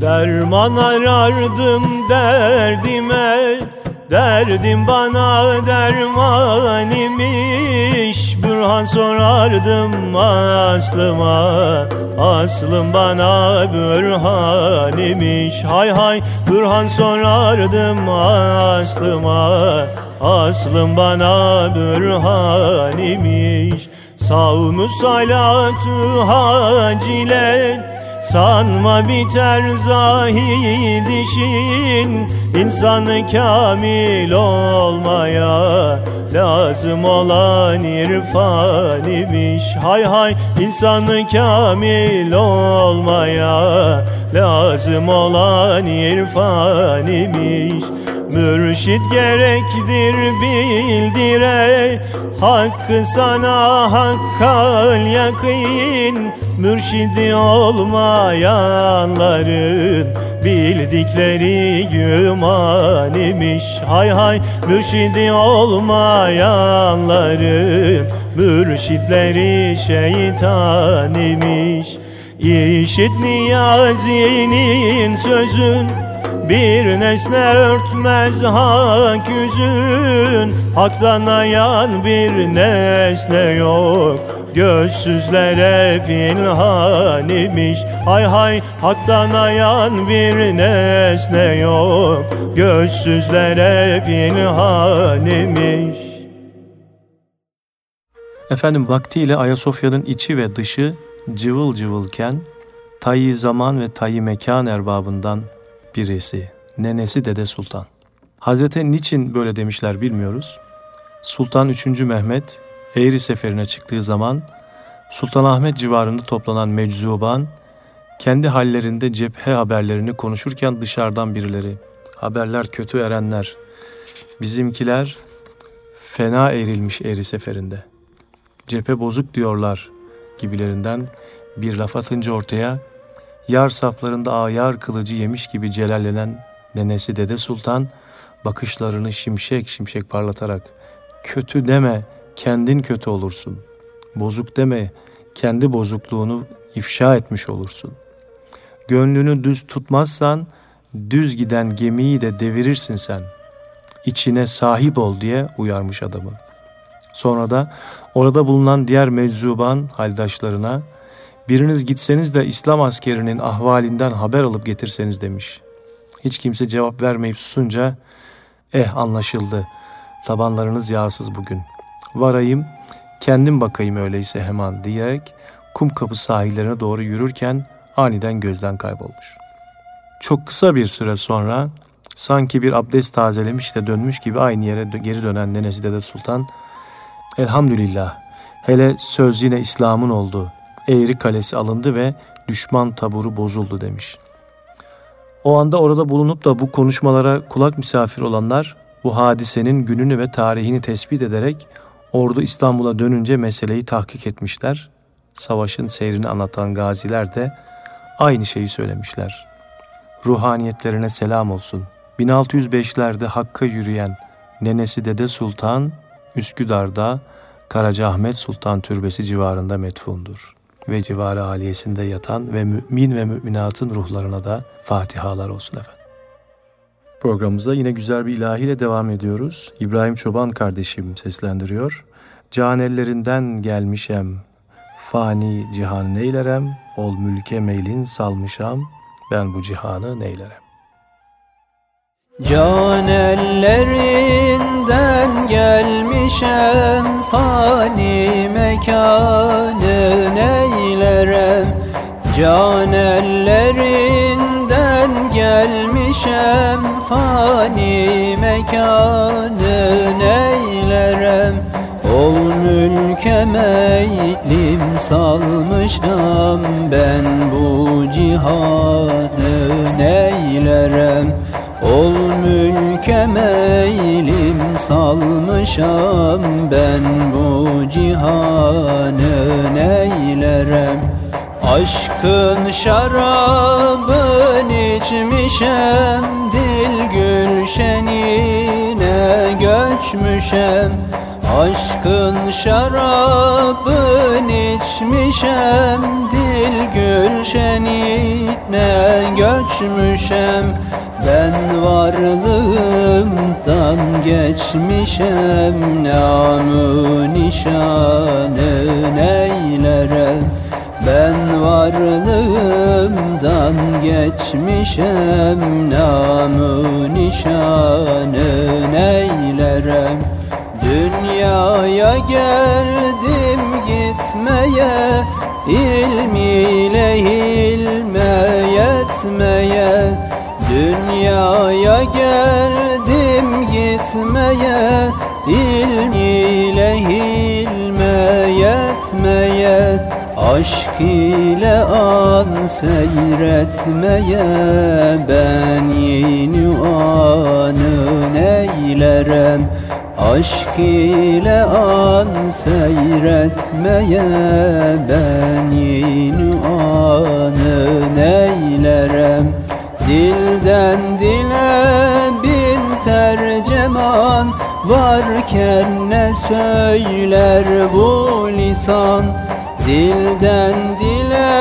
Derman arardım derdime Derdim bana derman imiş Burhan sorardım aslıma. Aslım bana bürhan imiş Hay hay Burhan sorardım aslıma. Aslım bana bürhan imiş Savmu salatu hacile Sanma biter zahid işin İnsanı kamil olmaya Lazım olan irfan imiş. Hay hay insanı kamil olmaya Lazım olan irfan imiş Mürşit gerektir bildire. Hakkı sana hakkal yakın. Mürşidi olmayanların Bildikleri güman imiş Hay hay mürşidi olmayanların Mürşitleri şeytan imiş İşit niyazinin sözün bir nesne örtmez hak yüzün Haktan ayan bir nesne yok. Gözsüzlere pinhan imiş Hay hay haktan ayan bir nesne yok. Gözsüzlere pinhan imiş. Efendim vaktiyle Ayasofya'nın içi ve dışı cıvıl cıvılken tayyi zaman ve tayyi mekan erbabından birisi, nenesi Dede Sultan. Hazreti niçin böyle demişler bilmiyoruz. Sultan 3. Mehmet Eğri seferine çıktığı zaman Sultanahmet civarında toplanan meczuban kendi hallerinde cephe haberlerini konuşurken dışarıdan birileri haberler kötü erenler bizimkiler fena erilmiş Eğri seferinde cephe bozuk diyorlar gibilerinden bir laf atınca ortaya yar saflarında ayar kılıcı yemiş gibi celallenen nenesi Dede Sultan bakışlarını şimşek şimşek parlatarak kötü deme kendin kötü olursun. Bozuk deme kendi bozukluğunu ifşa etmiş olursun. Gönlünü düz tutmazsan düz giden gemiyi de devirirsin sen. İçine sahip ol diye uyarmış adamı. Sonra da orada bulunan diğer meczuban haldaşlarına biriniz gitseniz de İslam askerinin ahvalinden haber alıp getirseniz demiş. Hiç kimse cevap vermeyip susunca eh anlaşıldı tabanlarınız yağsız bugün. Varayım kendim bakayım öyleyse hemen diyerek kum kapı sahillerine doğru yürürken aniden gözden kaybolmuş. Çok kısa bir süre sonra sanki bir abdest tazelemiş de dönmüş gibi aynı yere geri dönen nenesi Dede Sultan Elhamdülillah hele söz yine İslam'ın oldu. Eğri kalesi alındı ve düşman taburu bozuldu demiş. O anda orada bulunup da bu konuşmalara kulak misafir olanlar bu hadisenin gününü ve tarihini tespit ederek ordu İstanbul'a dönünce meseleyi tahkik etmişler. Savaşın seyrini anlatan gaziler de aynı şeyi söylemişler. Ruhaniyetlerine selam olsun. 1605'lerde Hakk'a yürüyen nenesi Dede Sultan Üsküdar'da Karacaahmet Sultan Türbesi civarında metfundur. Ve civarı aliyesinde yatan ve mümin ve müminatın ruhlarına da fatihalar olsun efendim. Programımıza yine güzel bir ilahiyle devam ediyoruz. İbrahim Çoban kardeşim seslendiriyor. Can ellerinden gelmişem, fani cihan neylerem, ol mülke meylin salmışam, ben bu cihanı neylerem. Can ellerinden gelmişem fani mekanı neylerem Can ellerinden gelmişem fani mekanı neylerem Ol mülke meylim salmışam ben bu Ol mülke meylim salmışam ben bu cihanı neylerem? Aşkın şarabın içmişem Dil gülşenine göçmüşem. Aşkın şarabın içmişem Dil gülşenine göçmüşem ben varlığımdan geçmişem Namı nişanı neylerem Ben varlığımdan geçmişem Namı nişanı neylerem Dünyaya geldim gitmeye ilmiyle ilme yetmeye Dünyaya geldim gitmeye ilm ile hilme yetmeye Aşk ile an seyretmeye Ben yeni anı neylerem? Aşk ile an seyretmeye Ben yeni anı neylerem Dilden bin terceman Varken ne söyler bu lisan? Dilden dile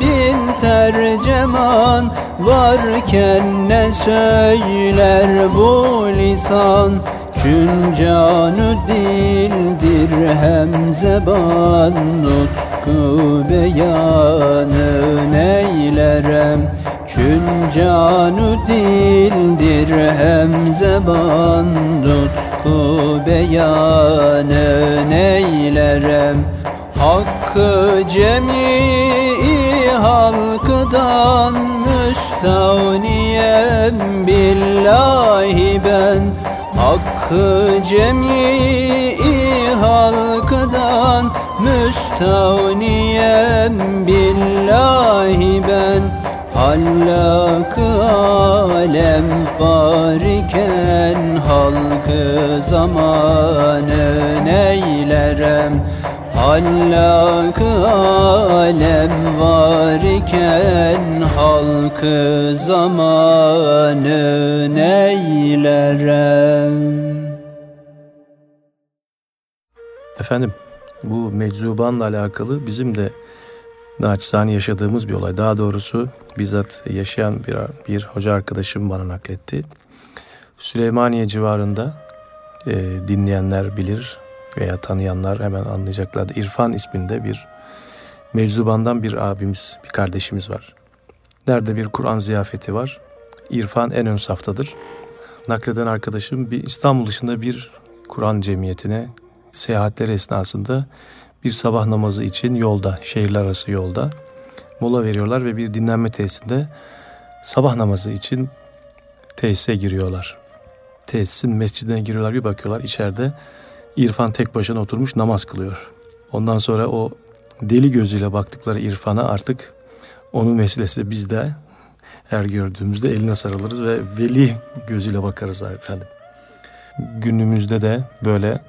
bin terceman Varken ne söyler bu lisan? Çün canı dildir hem zeban Nutku beyanı neylerem Çün canı dildir hem zeban Nutku beyanı neylerem? Hakkı cemii halkıdan müstavniyem billahi ben. Hakkı cemii halkıdan müstavniyem billahi ben Hallak alem var iken halkı zamanı neylerem? Hallak alem var iken halkı zamanı neylerem? Efendim bu meczubanla alakalı bizim de naçizane yaşadığımız bir olay. Daha doğrusu bizzat yaşayan bir, bir hoca arkadaşım bana nakletti. Süleymaniye civarında e, dinleyenler bilir veya tanıyanlar hemen anlayacaklar. İrfan isminde bir meczubandan bir abimiz, bir kardeşimiz var. Nerede bir Kur'an ziyafeti var. İrfan en ön saftadır. Nakleden arkadaşım bir İstanbul dışında bir Kur'an cemiyetine seyahatleri esnasında bir sabah namazı için yolda, şehirler arası yolda mola veriyorlar ve bir dinlenme tesisinde sabah namazı için tesise giriyorlar. Tesisin mescidine giriyorlar bir bakıyorlar içeride İrfan tek başına oturmuş namaz kılıyor. Ondan sonra o deli gözüyle baktıkları İrfan'a artık onun vesilesiyle biz de her gördüğümüzde eline sarılırız ve veli gözüyle bakarız efendim. Günümüzde de böyle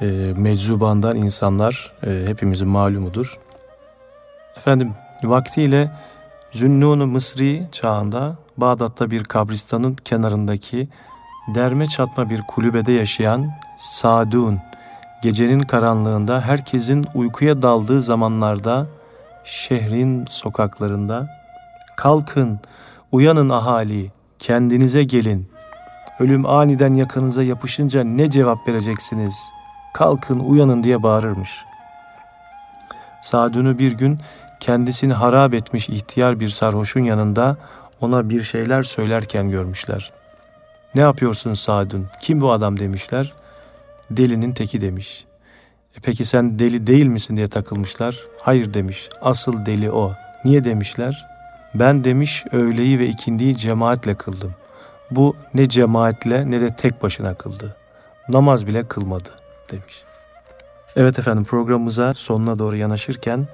e, meczubandan insanlar e, hepimizin malumudur. Efendim vaktiyle Zünnun-u Mısri çağında Bağdat'ta bir kabristanın kenarındaki derme çatma bir kulübede yaşayan Sadun, gecenin karanlığında herkesin uykuya daldığı zamanlarda şehrin sokaklarında kalkın, uyanın ahali, kendinize gelin. Ölüm aniden yakınıza yapışınca ne cevap vereceksiniz? Kalkın uyanın diye bağırırmış. Sadun'u bir gün kendisini harap etmiş ihtiyar bir sarhoşun yanında ona bir şeyler söylerken görmüşler. Ne yapıyorsun Sadun? Kim bu adam demişler. Delinin teki demiş. E peki sen deli değil misin diye takılmışlar. Hayır demiş. Asıl deli o. Niye demişler? Ben demiş öğleyi ve ikindiyi cemaatle kıldım. Bu ne cemaatle ne de tek başına kıldı. Namaz bile kılmadı demiş. Evet efendim programımıza sonuna doğru yanaşırken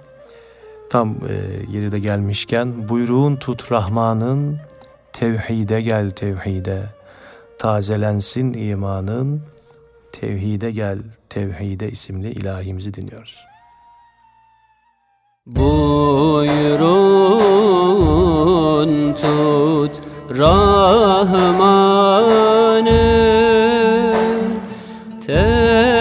tam e, yeri de gelmişken buyruğun tut Rahman'ın tevhide gel tevhide tazelensin imanın tevhide gel tevhide isimli ilahimizi dinliyoruz. Buyurun tut Rahman'ın tevhide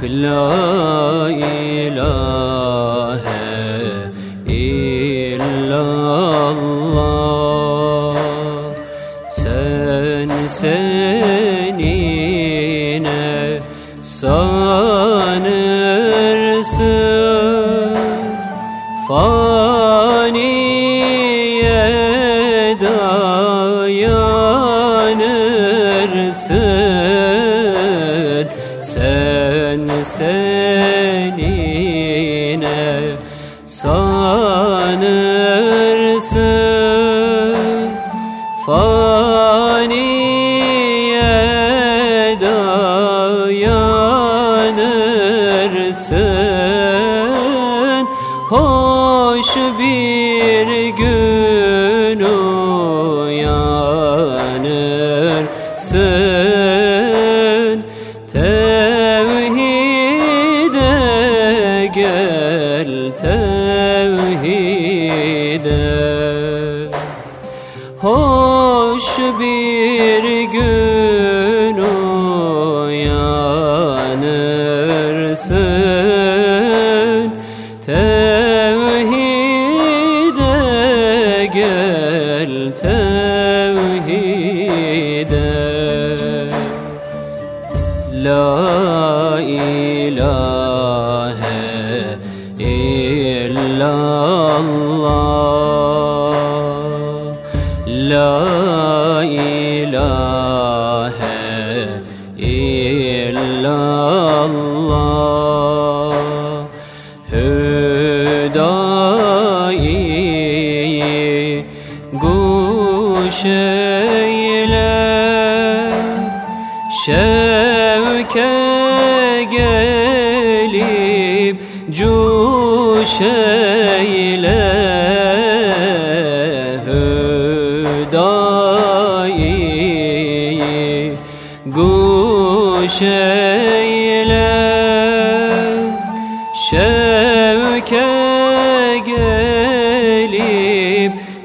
Hak la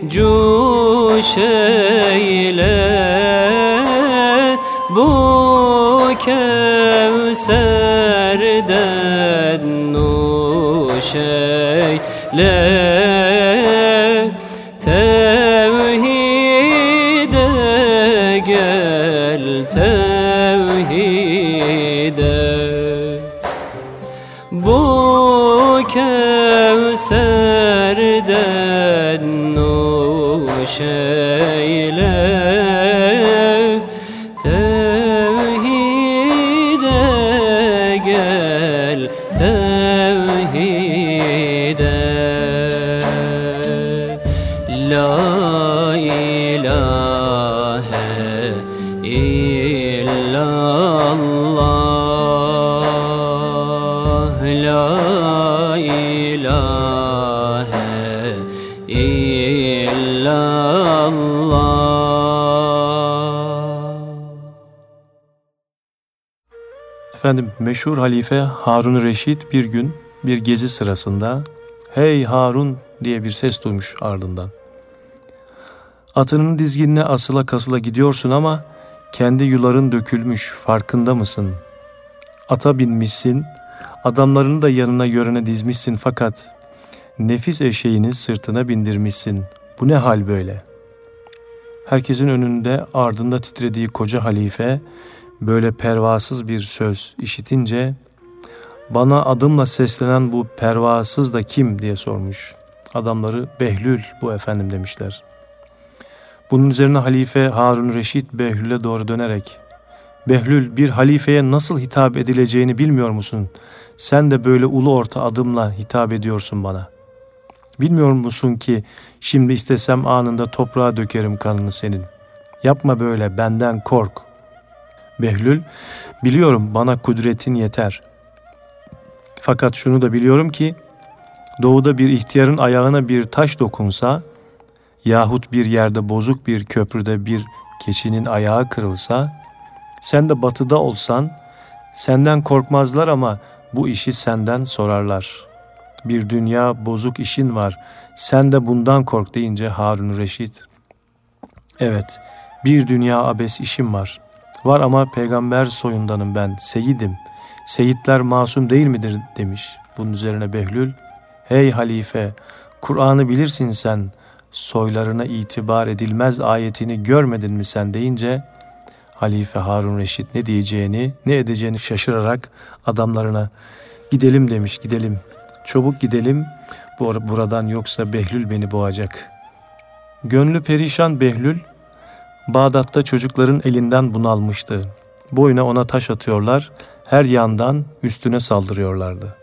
cuş eyle Bu kevserden Efendim meşhur halife Harun Reşit bir gün bir gezi sırasında "Hey Harun" diye bir ses duymuş ardından. Atının dizginine asıla kasıla gidiyorsun ama kendi yuların dökülmüş farkında mısın? Ata binmişsin, adamlarını da yanına yörene dizmişsin fakat nefis eşeğini sırtına bindirmişsin. Bu ne hal böyle? Herkesin önünde ardında titrediği koca halife böyle pervasız bir söz işitince bana adımla seslenen bu pervasız da kim diye sormuş. Adamları Behlül bu efendim demişler. Bunun üzerine halife Harun Reşit Behlül'e doğru dönerek Behlül bir halifeye nasıl hitap edileceğini bilmiyor musun? Sen de böyle ulu orta adımla hitap ediyorsun bana. Bilmiyor musun ki şimdi istesem anında toprağa dökerim kanını senin. Yapma böyle benden kork. Behlül, biliyorum bana kudretin yeter. Fakat şunu da biliyorum ki doğuda bir ihtiyarın ayağına bir taş dokunsa yahut bir yerde bozuk bir köprüde bir keçinin ayağı kırılsa sen de batıda olsan senden korkmazlar ama bu işi senden sorarlar. Bir dünya bozuk işin var. Sen de bundan kork deyince Harun Reşit Evet, bir dünya abes işim var. Var ama peygamber soyundanım ben, seyidim. Seyitler masum değil midir demiş. Bunun üzerine Behlül, hey halife, Kur'an'ı bilirsin sen, soylarına itibar edilmez ayetini görmedin mi sen deyince, Halife Harun Reşit ne diyeceğini, ne edeceğini şaşırarak adamlarına gidelim demiş, gidelim. Çabuk gidelim, bu- buradan yoksa Behlül beni boğacak. Gönlü perişan Behlül, Bağdat'ta çocukların elinden bunalmıştı. Boyuna ona taş atıyorlar, her yandan üstüne saldırıyorlardı.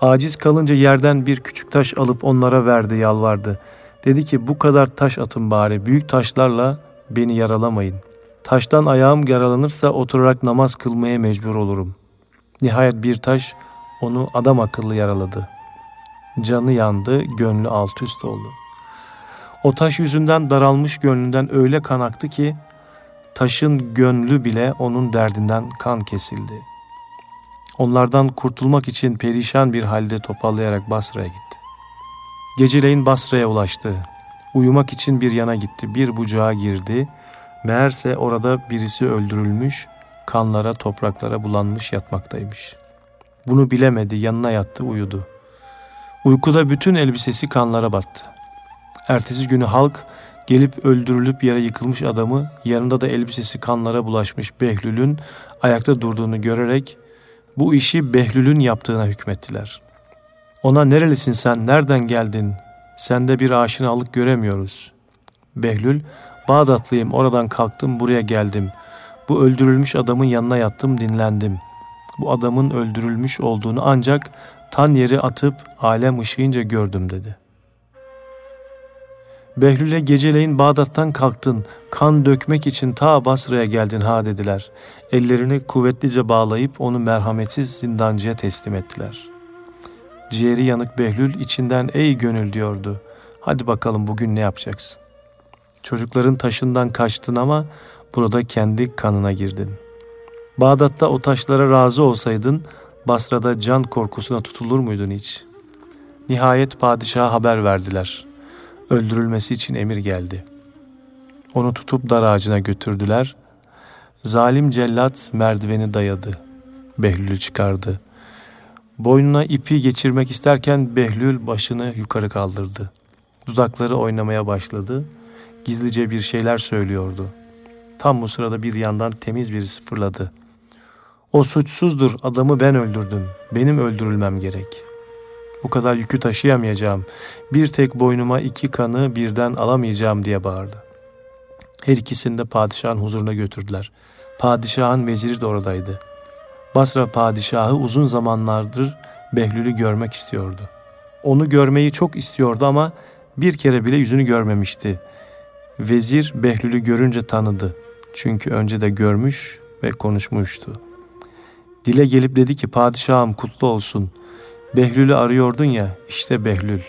Aciz kalınca yerden bir küçük taş alıp onlara verdi, yalvardı. Dedi ki bu kadar taş atın bari, büyük taşlarla beni yaralamayın. Taştan ayağım yaralanırsa oturarak namaz kılmaya mecbur olurum. Nihayet bir taş onu adam akıllı yaraladı. Canı yandı, gönlü alt üst oldu. O taş yüzünden daralmış gönlünden öyle kan aktı ki taşın gönlü bile onun derdinden kan kesildi. Onlardan kurtulmak için perişan bir halde toparlayarak Basra'ya gitti. Geceleyin Basra'ya ulaştı. Uyumak için bir yana gitti. Bir bucağa girdi. Meğerse orada birisi öldürülmüş, kanlara, topraklara bulanmış yatmaktaymış. Bunu bilemedi, yanına yattı, uyudu. Uykuda bütün elbisesi kanlara battı. Ertesi günü halk gelip öldürülüp yere yıkılmış adamı yanında da elbisesi kanlara bulaşmış Behlül'ün ayakta durduğunu görerek bu işi Behlül'ün yaptığına hükmettiler. Ona nerelisin sen, nereden geldin, sende bir aşinalık göremiyoruz. Behlül, Bağdatlıyım, oradan kalktım buraya geldim. Bu öldürülmüş adamın yanına yattım, dinlendim. Bu adamın öldürülmüş olduğunu ancak tan yeri atıp alem ışığınca gördüm dedi.'' Behlül'e geceleyin Bağdat'tan kalktın, kan dökmek için ta Basra'ya geldin ha dediler. Ellerini kuvvetlice bağlayıp onu merhametsiz zindancıya teslim ettiler. Ciğeri yanık Behlül içinden ey gönül diyordu. Hadi bakalım bugün ne yapacaksın? Çocukların taşından kaçtın ama burada kendi kanına girdin. Bağdat'ta o taşlara razı olsaydın Basra'da can korkusuna tutulur muydun hiç? Nihayet padişaha haber verdiler.'' Öldürülmesi için emir geldi. Onu tutup dar ağacına götürdüler. Zalim cellat merdiveni dayadı. Behlül'ü çıkardı. Boynuna ipi geçirmek isterken Behlül başını yukarı kaldırdı. Dudakları oynamaya başladı. Gizlice bir şeyler söylüyordu. Tam bu sırada bir yandan temiz birisi fırladı. O suçsuzdur, adamı ben öldürdüm. Benim öldürülmem gerek. Bu kadar yükü taşıyamayacağım. Bir tek boynuma iki kanı birden alamayacağım diye bağırdı. Her ikisini de padişahın huzuruna götürdüler. Padişahın veziri de oradaydı. Basra padişahı uzun zamanlardır Behlül'ü görmek istiyordu. Onu görmeyi çok istiyordu ama bir kere bile yüzünü görmemişti. Vezir Behlül'ü görünce tanıdı. Çünkü önce de görmüş ve konuşmuştu. Dile gelip dedi ki padişahım kutlu olsun. Behlül'ü arıyordun ya işte Behlül.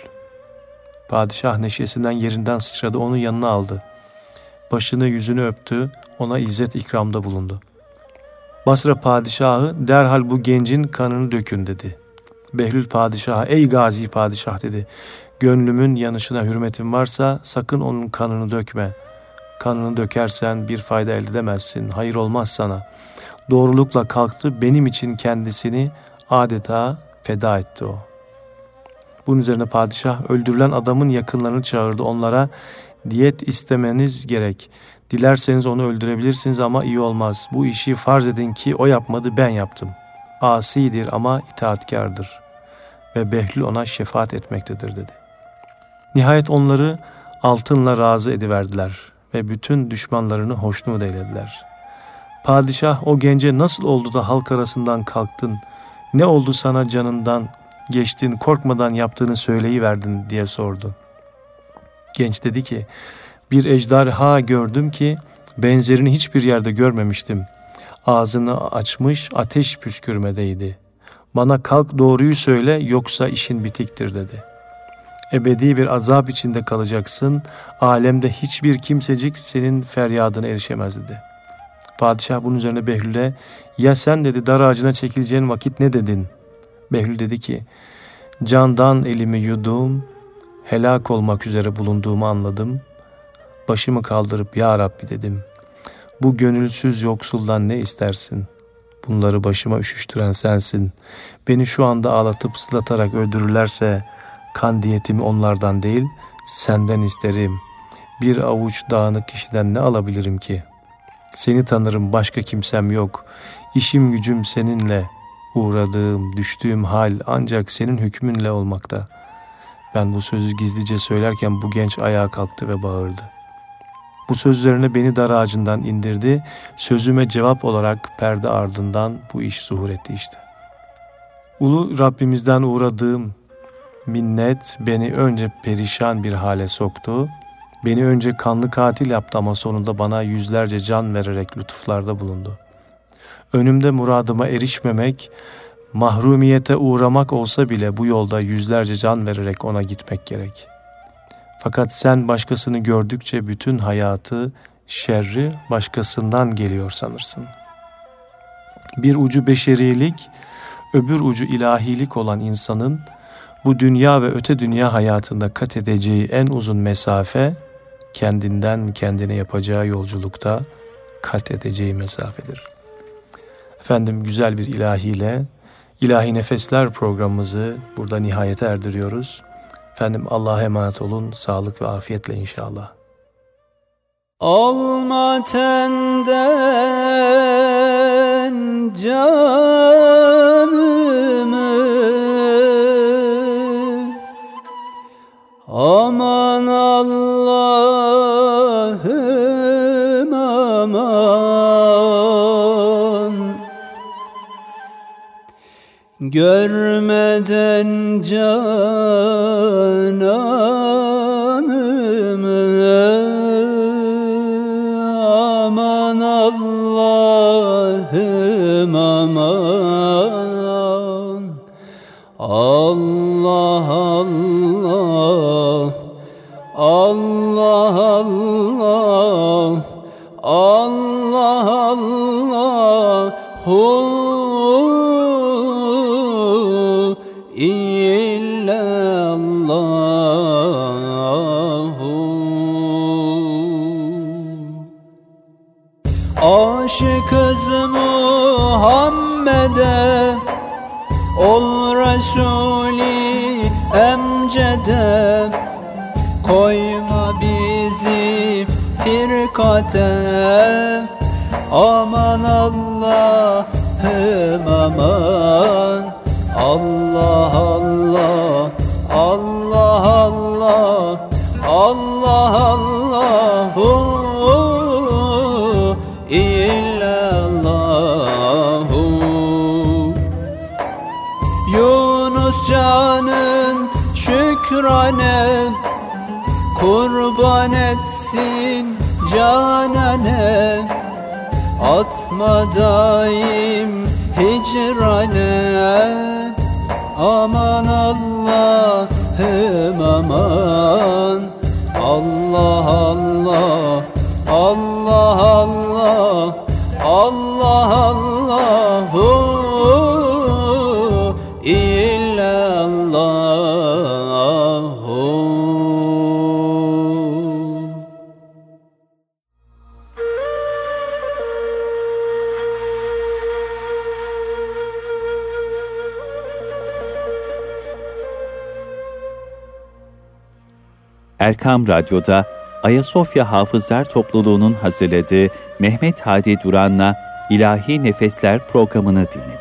Padişah neşesinden yerinden sıçradı onun yanına aldı. Başını yüzünü öptü ona izzet ikramda bulundu. Basra padişahı derhal bu gencin kanını dökün dedi. Behlül padişaha ey gazi padişah dedi. Gönlümün yanışına hürmetin varsa sakın onun kanını dökme. Kanını dökersen bir fayda elde edemezsin. Hayır olmaz sana. Doğrulukla kalktı benim için kendisini adeta feda etti o. Bunun üzerine padişah öldürülen adamın yakınlarını çağırdı. Onlara diyet istemeniz gerek. Dilerseniz onu öldürebilirsiniz ama iyi olmaz. Bu işi farz edin ki o yapmadı ben yaptım. Asidir ama itaatkardır. Ve Behlül ona şefaat etmektedir dedi. Nihayet onları altınla razı ediverdiler ve bütün düşmanlarını hoşnut eylediler. Padişah o gence nasıl oldu da halk arasından kalktın, ne oldu sana canından, geçtin korkmadan yaptığını söyleyiverdin diye sordu. Genç dedi ki, bir ejderha gördüm ki benzerini hiçbir yerde görmemiştim. Ağzını açmış ateş püskürmedeydi. Bana kalk doğruyu söyle yoksa işin bitiktir dedi. Ebedi bir azap içinde kalacaksın. Alemde hiçbir kimsecik senin feryadına erişemez dedi. Padişah bunun üzerine Behlül'e ya sen dedi dar ağacına çekileceğin vakit ne dedin? Behlül dedi ki candan elimi yudum, helak olmak üzere bulunduğumu anladım. Başımı kaldırıp ya Rabbi dedim. Bu gönülsüz yoksuldan ne istersin? Bunları başıma üşüştüren sensin. Beni şu anda ağlatıp sızlatarak öldürürlerse kan diyetimi onlardan değil senden isterim. Bir avuç dağınık kişiden ne alabilirim ki? Seni tanırım başka kimsem yok. İşim gücüm seninle. Uğradığım, düştüğüm hal ancak senin hükmünle olmakta. Ben bu sözü gizlice söylerken bu genç ayağa kalktı ve bağırdı. Bu sözlerine beni dar ağacından indirdi. Sözüme cevap olarak perde ardından bu iş zuhur etti işte. Ulu Rabbimizden uğradığım minnet beni önce perişan bir hale soktu. Beni önce kanlı katil yaptı ama sonunda bana yüzlerce can vererek lütuflarda bulundu. Önümde muradıma erişmemek, mahrumiyete uğramak olsa bile bu yolda yüzlerce can vererek ona gitmek gerek.'' Fakat sen başkasını gördükçe bütün hayatı, şerri başkasından geliyor sanırsın. Bir ucu beşerilik, öbür ucu ilahilik olan insanın bu dünya ve öte dünya hayatında kat edeceği en uzun mesafe kendinden kendine yapacağı yolculukta kat edeceği mesafedir. Efendim güzel bir ilahiyle İlahi Nefesler programımızı burada nihayete erdiriyoruz. Efendim Allah'a emanet olun. Sağlık ve afiyetle inşallah. Olma tenden canımı Aman Allah'ım aman. Görmeden cananımı Aman Allah'ım aman. Allah Allah Allah Allah şefkate Aman Allah'ım aman. Allah Allah Allah Allah Allah Allahu illallahu. Yunus canın şükrane kurban etsin canane Atma daim hicrane. Aman Allah'ım aman. Allah Allah Allah Allah Erkam Radyo'da Ayasofya Hafızlar Topluluğu'nun hazırladığı Mehmet Hadi Duran'la İlahi Nefesler programını dinlediniz.